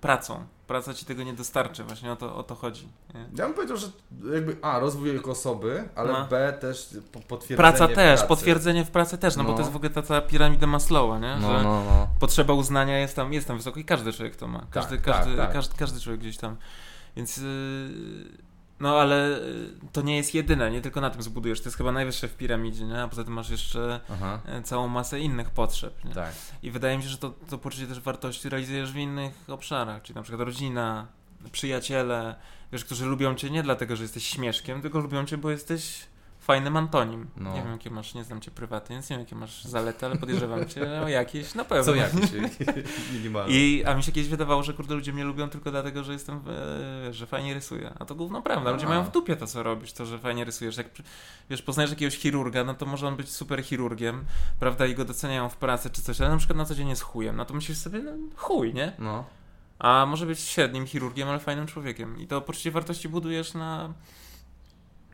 pracą. Praca ci tego nie dostarczy, właśnie o to, o to chodzi. Nie? Ja bym powiedział, że jakby A, rozwój jako osoby, ale No. B też po- potwierdzenie Praca też, pracy. potwierdzenie w pracy też, no, bo No. to jest w ogóle ta cała piramida Maslowa, nie? No, że no, no. potrzeba uznania jest tam, jest tam wysoko i każdy człowiek to ma. Każdy, Tak, każdy, tak, tak. Każdy, każdy człowiek gdzieś tam. Więc. Yy, no ale yy, to nie jest jedyne, nie tylko na tym zbudujesz. To jest chyba najwyższe w piramidzie, nie? A poza tym masz jeszcze Aha, e, całą masę innych potrzeb. Nie? tak. I wydaje mi się, że to, to poczucie też wartości realizujesz w innych obszarach, czyli na przykład rodzina, przyjaciele, wiesz, którzy lubią cię nie dlatego, że jesteś śmieszkiem, tylko lubią cię, bo jesteś fajnym Antonim. No. Nie wiem, jakie masz, nie znam cię prywatnie, więc nie wiem, jakie masz zalety, ale podejrzewam cię o jakieś na pewno. Co jakieś minimalne. I, a mi się kiedyś wydawało, że kurde ludzie mnie lubią tylko dlatego, że jestem, e, że fajnie rysuję. A to gówno prawda. Ludzie A. mają w dupie to, co robisz, to, że fajnie rysujesz. Jak wiesz, poznajesz jakiegoś chirurga, no to może on być super chirurgiem, prawda, i go doceniają w pracy czy coś, ale na przykład na co dzień jest chujem. No to myślisz sobie, no chuj, nie? No. A może być średnim chirurgiem, ale fajnym człowiekiem. I to poczucie wartości budujesz na,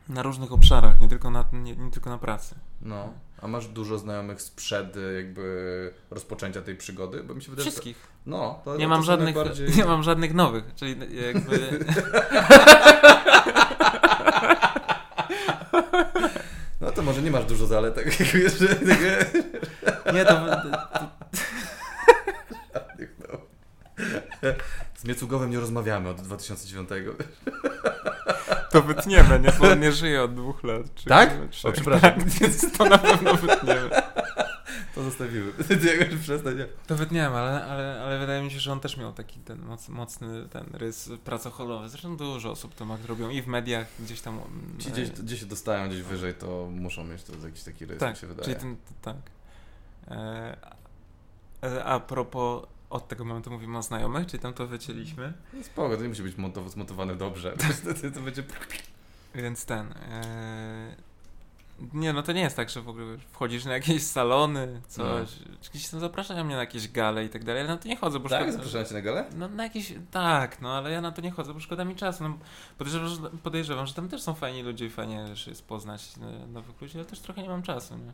na różnych obszarach, nie tylko na, nie, nie tylko na pracy. No. A masz dużo znajomych sprzed jakby rozpoczęcia tej przygody? Bo mi się wydaje, że... Wszystkich. No. To, Nie to mam żadnych, najbardziej- nie mam żadnych nowych, czyli jakby... No to może nie masz dużo zalet, tak. Nie, to. Z Miecugowem nie rozmawiamy od 2009. to wytniemy, nie? Bo on nie żyje od dwóch lat. Czy Tak? Czy, O, przepraszam. Tak, więc to na pewno wytniemy. To zostawimy. Jakoś przestań. nie? To wytniemy, ale, ale, ale wydaje mi się, że on też miał taki ten moc, mocny ten rys pracocholowy. Zresztą dużo osób to ma, robią i w mediach gdzieś tam... mm, Ci gdzieś, gdzieś się dostają gdzieś wyżej, to muszą mieć to jakiś taki rys, Tak, mi się wydaje. czyli ten, tak. E, e, a propos, od tego momentu mówimy o znajomych, czy tam to wycięliśmy? No spoko, to nie musi być montow- zmontowane dobrze. To, to będzie... Więc ten. E, nie, no to nie jest tak, że w ogóle wchodzisz na jakieś salony, coś. Czy Gdzieś tam zapraszają mnie na jakieś gale i tak dalej, ale na to nie chodzę, bo Tak? szkoda- Zapraszałem cię na galę? No na jakieś. Tak, no ale ja na to nie chodzę, bo szkoda mi czasu. No, podejrzewam, że, podejrzewam, że tam też są fajni ludzie i fajnie też jest poznać e, nowych ludzi, ale też trochę nie mam czasu. Nie?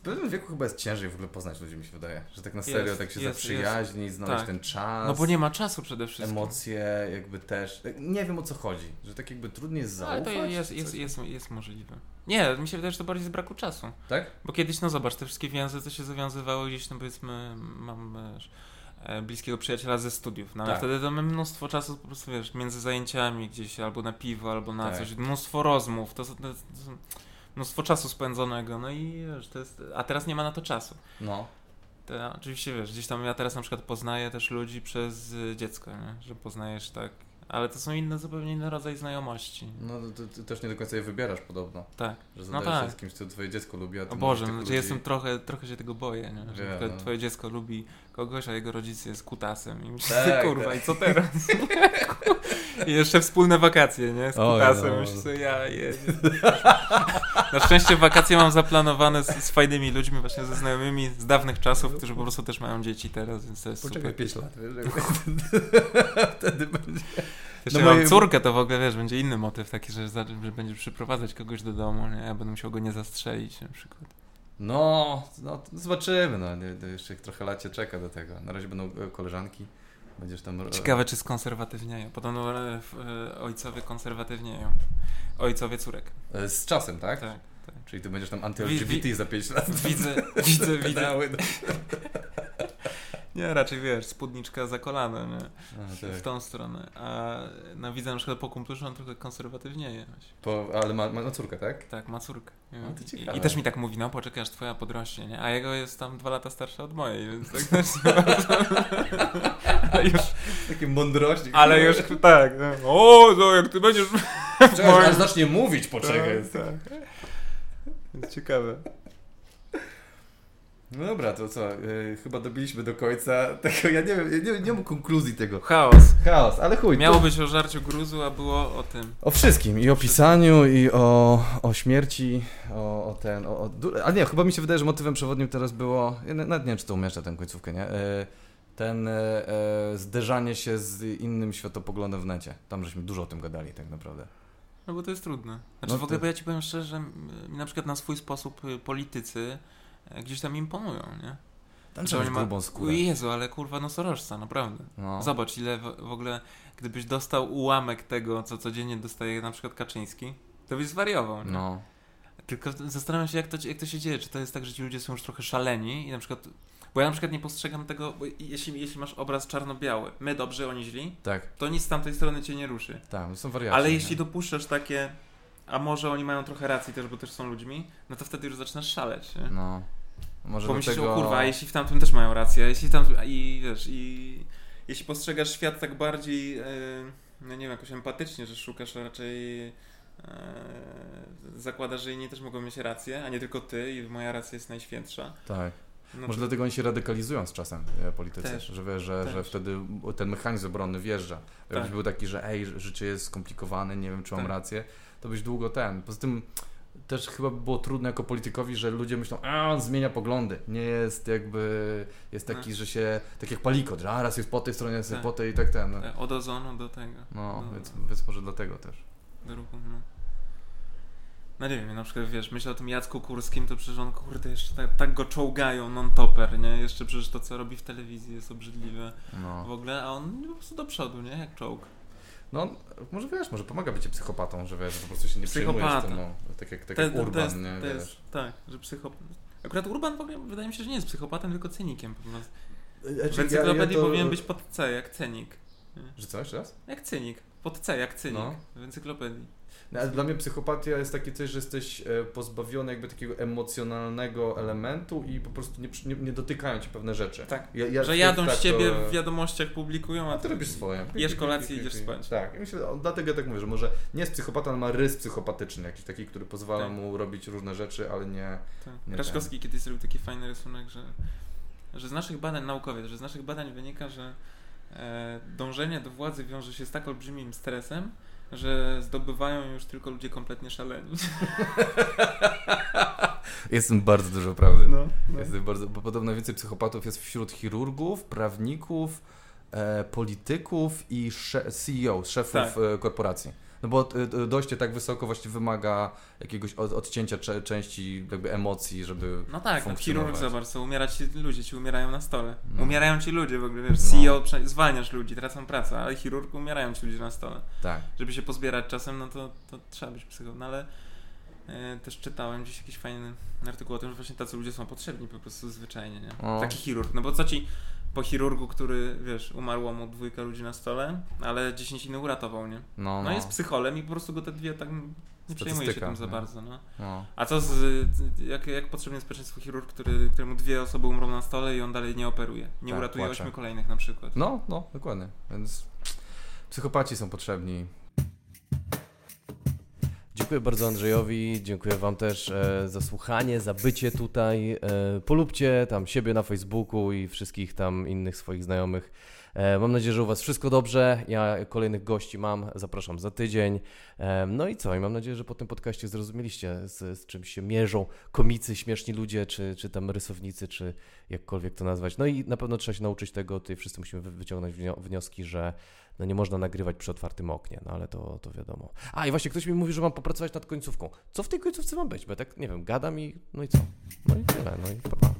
W pewnym wieku chyba jest ciężej w ogóle poznać ludzi, mi się wydaje. Że tak na serio, Jest, tak się jest, zaprzyjaźnić, znaleźć Tak. ten czas. No bo nie ma czasu przede wszystkim. Emocje jakby też. Nie wiem o co chodzi. Że tak jakby trudniej jest Ale zaufać. to jest, jest, jest, jest możliwe. Nie, mi się wydaje, że to bardziej z braku czasu. Tak? Bo kiedyś, no zobacz, te wszystkie więzy, co się zawiązywały gdzieś, no powiedzmy, mam e, bliskiego przyjaciela ze studiów, no ale Tak. wtedy to mamy mnóstwo czasu po prostu, wiesz, między zajęciami gdzieś, albo na piwo, albo na Tak. coś, mnóstwo rozmów, to, to, to są mnóstwo czasu spędzonego, no i wiesz, to jest, a teraz nie ma na to czasu. No. To, oczywiście, wiesz, gdzieś tam ja teraz na przykład poznaję też ludzi przez dziecko, nie? że poznajesz tak, ale to są inne, zupełnie inny rodzaj znajomości. No to ty też nie do końca je wybierasz podobno. Tak. Że No zadajesz tak. się z kimś, co twoje dziecko lubi, a ty O Boże, no, ludzi- jestem trochę, trochę się tego boję, nie? że przykład no. twoje dziecko lubi kogoś, a jego rodzic jest kutasem i myślisz, Tak, kurwa, tak. i co teraz? I jeszcze wspólne wakacje, nie? Z Oj, kutasem, no. myślisz sobie, ja je... Na szczęście wakacje mam zaplanowane z, z fajnymi ludźmi, właśnie ze znajomymi z dawnych czasów, którzy po prostu też mają dzieci teraz, więc to jest Poczekaj super. 5 lat, wtedy będzie. Jeszcze No no moje- mam córkę, to w ogóle, wiesz, będzie inny motyw taki, że, za- że będzie przyprowadzać kogoś do domu, nie? Ja będę musiał go nie zastrzelić na przykład. No, no zobaczymy, no. Jeszcze trochę lat cię czeka do tego. Na razie będą e, koleżanki. Będziesz tam... e, Ciekawe, czy skonserwatywnieją. Podobno e, ojcowie konserwatywnieją. Ojcowie córek. Z czasem, tak? Tak. Czyli ty będziesz tam anty-LGBT za 5 lat. Widzę, widzę, widzę. Nie, raczej wiesz, spódniczka za kolano, nie? A, W tak. tą stronę. A no, widzę na przykład po kumplu, że on trochę konserwatywnieje. Po, ale ma, ma córkę, tak? Tak, ma córkę. I. I też mi tak mówi, no poczekaj, aż twoja podrośnie, nie? A jego jest tam dwa lata starsza od mojej, więc tak też już, Takie mądrości. ale już tak. no. O, jak ty będziesz... Czekaj, aż zacznie mówić, poczekaj. Tak, tak. Jest ciekawe. No dobra, to co? y, chyba dobiliśmy do końca tego, ja nie wiem, ja nie, nie mam konkluzji tego. Chaos. Chaos, ale chuj. to- Miało być o żarciu gruzu, a było o tym. O wszystkim, i o pisaniu, i o, o śmierci, o, o ten, o, o, ale nie, chyba mi się wydaje, że motywem przewodnim teraz było, ja na- nawet nie wiem, czy to umieszczę tę końcówkę, nie? E, Ten e, e, zderzanie się z innym światopoglądem w necie. Tam żeśmy dużo o tym gadali tak naprawdę. No bo to jest trudne. Znaczy No w ogóle, to- bo ja ci powiem szczerze, mi na przykład na swój sposób y, politycy gdzieś tam imponują, nie? Tam trzeba ma- grubą skórę. Jezu, ale kurwa nosorożca, naprawdę. No. Zobacz, ile w, w ogóle, gdybyś dostał ułamek tego, co codziennie dostaje na przykład Kaczyński, to byś zwariował. nie? No. Tylko zastanawiam się, jak to, jak to się dzieje. Czy to jest tak, że ci ludzie są już trochę szaleni i na przykład. Bo ja na przykład nie postrzegam tego, bo jeśli, jeśli masz obraz czarno-biały, my dobrzy, oni źli, Tak, to nic z tamtej strony cię nie ruszy. tak, są wariaci. Ale nie? jeśli dopuszczasz takie, a może oni mają trochę racji też, bo też są ludźmi, no to wtedy już zaczynasz szaleć. Nie? No. Może Pomyślisz, dlatego... o kurwa, jeśli w tamtym też mają rację, jeśli w tamtym, i wiesz, i jeśli postrzegasz świat tak bardziej, e, no nie wiem, jakoś empatycznie, że szukasz raczej, e, zakładasz, że inni też mogą mieć rację, a nie tylko ty i moja racja jest najświętsza. Tak. No Może to- dlatego oni się radykalizują z czasem, e, politycy. Też. Że wiesz, że, Też. że wtedy ten mechanizm obronny wjeżdża. Jakbyś Tak. był taki, że ej, ży- życie jest skomplikowane, nie wiem, czy mam Tak. rację, to byś długo ten. Poza tym też chyba by było trudno jako politykowi, że ludzie myślą, a on zmienia poglądy. Nie jest jakby, jest taki, No. że się, tak jak palikot, że a raz jest po tej stronie, raz jest Tak. po tej i tak ten. No, Od ozonu do tego. no do, więc, więc może dlatego też. do ruchu, no. No nie wiem, na przykład wiesz, myślę o tym Jacku Kurskim, to przecież on kurde jeszcze tak, tak go czołgają non-topper, nie? Jeszcze przecież to co robi w telewizji jest obrzydliwe w No. ogóle, a on po prostu do przodu, nie? Jak czołg. No, może wiesz, może pomaga bycie psychopatą, że wiesz, że po prostu się nie przejmujesz Psychopata. tym, no, tak jak, tak To- jak to- to Urban, jest- nie, to wiesz. jest, Tak, że psychop... Akurat Urban w ogóle wydaje mi się, że nie jest psychopatem, tylko cynikiem po prostu. Znaczy, W ja- encyklopedii ja to- powinien być pod C, jak cenik. Że co, jeszcze raz? Jak cynik. Pod C, jak cynik. No. W encyklopedii. No, ale dla mnie psychopatia jest takie coś, że jesteś e, pozbawiony jakby takiego emocjonalnego elementu i po prostu nie, nie, nie dotykają cię pewne rzeczy. Tak. Ja, ja że jadą tak z ciebie to- w wiadomościach, publikują, A ty robisz swoje. Jesz kolację i idziesz spać. Tak, i myślę, dlatego ja tak mówię, że może nie jest psychopata, ale ma rys psychopatyczny, jakiś taki, który pozwala Tak. mu robić różne rzeczy, ale nie... Tak. Nie Raszkowski kiedyś zrobił taki fajny rysunek, że, że z naszych badań, naukowiec, że z naszych badań wynika, że e, dążenie do władzy wiąże się z tak olbrzymim stresem, że zdobywają już tylko ludzie kompletnie szaleni. Jest w tym bardzo dużo prawdy. No, no. Jest bardzo, bo podobno więcej psychopatów jest wśród chirurgów, prawników, e, polityków i sze- CEO, szefów Tak. e, korporacji. No bo e, dojście tak wysoko właśnie wymaga jakiegoś od, odcięcia części jakby emocji, żeby No tak, no, chirurg zobacz, co umiera ci ludzie, ci umierają na stole. No. Umierają ci ludzie w ogóle, wiesz, No. CEO, prze- zwalniasz ludzi, tracą pracę, ale chirurg umierają ci ludzie na stole. Tak. Żeby się pozbierać czasem, no to, to trzeba być psycho. No ale e, też czytałem gdzieś jakiś fajny artykuł o tym, że właśnie tacy ludzie są potrzebni po prostu zwyczajnie, nie? O. Taki chirurg, no bo co ci po chirurgu, który, wiesz, umarło mu dwójka ludzi na stole, ale 10 innych uratował, nie? No, No, no. jest psycholem i po prostu go te dwie tak nie przejmuje się tym za nie? bardzo, no. no. A co z, jak, jak potrzebny jest społeczeństwu chirurg, który, któremu dwie osoby umrą na stole i on dalej nie operuje? Nie Tak, uratuje płacze. ośmiu kolejnych na przykład. No, no, dokładnie. Więc psychopaci są potrzebni. Dziękuję bardzo Andrzejowi, dziękuję Wam też e, za słuchanie, za bycie tutaj. E, polubcie tam siebie na Facebooku i wszystkich tam innych swoich znajomych. E, mam nadzieję, że u Was wszystko dobrze. Ja kolejnych gości mam, zapraszam za tydzień. E, no i co? I mam nadzieję, że po tym podcaście zrozumieliście, z, z czym się mierzą komicy, śmieszni ludzie, czy, czy tam rysownicy, czy jakkolwiek to nazwać. No i na pewno trzeba się nauczyć tego, tutaj wszyscy musimy wy- wyciągnąć wnio- wnioski, że no nie można nagrywać przy otwartym oknie, no ale to, to wiadomo. A i właśnie ktoś mi mówi, że mam popracować nad końcówką. Co w tej końcówce ma być? Bo ja tak, nie wiem, gadam i no i co? No i tyle, no i pa, pa.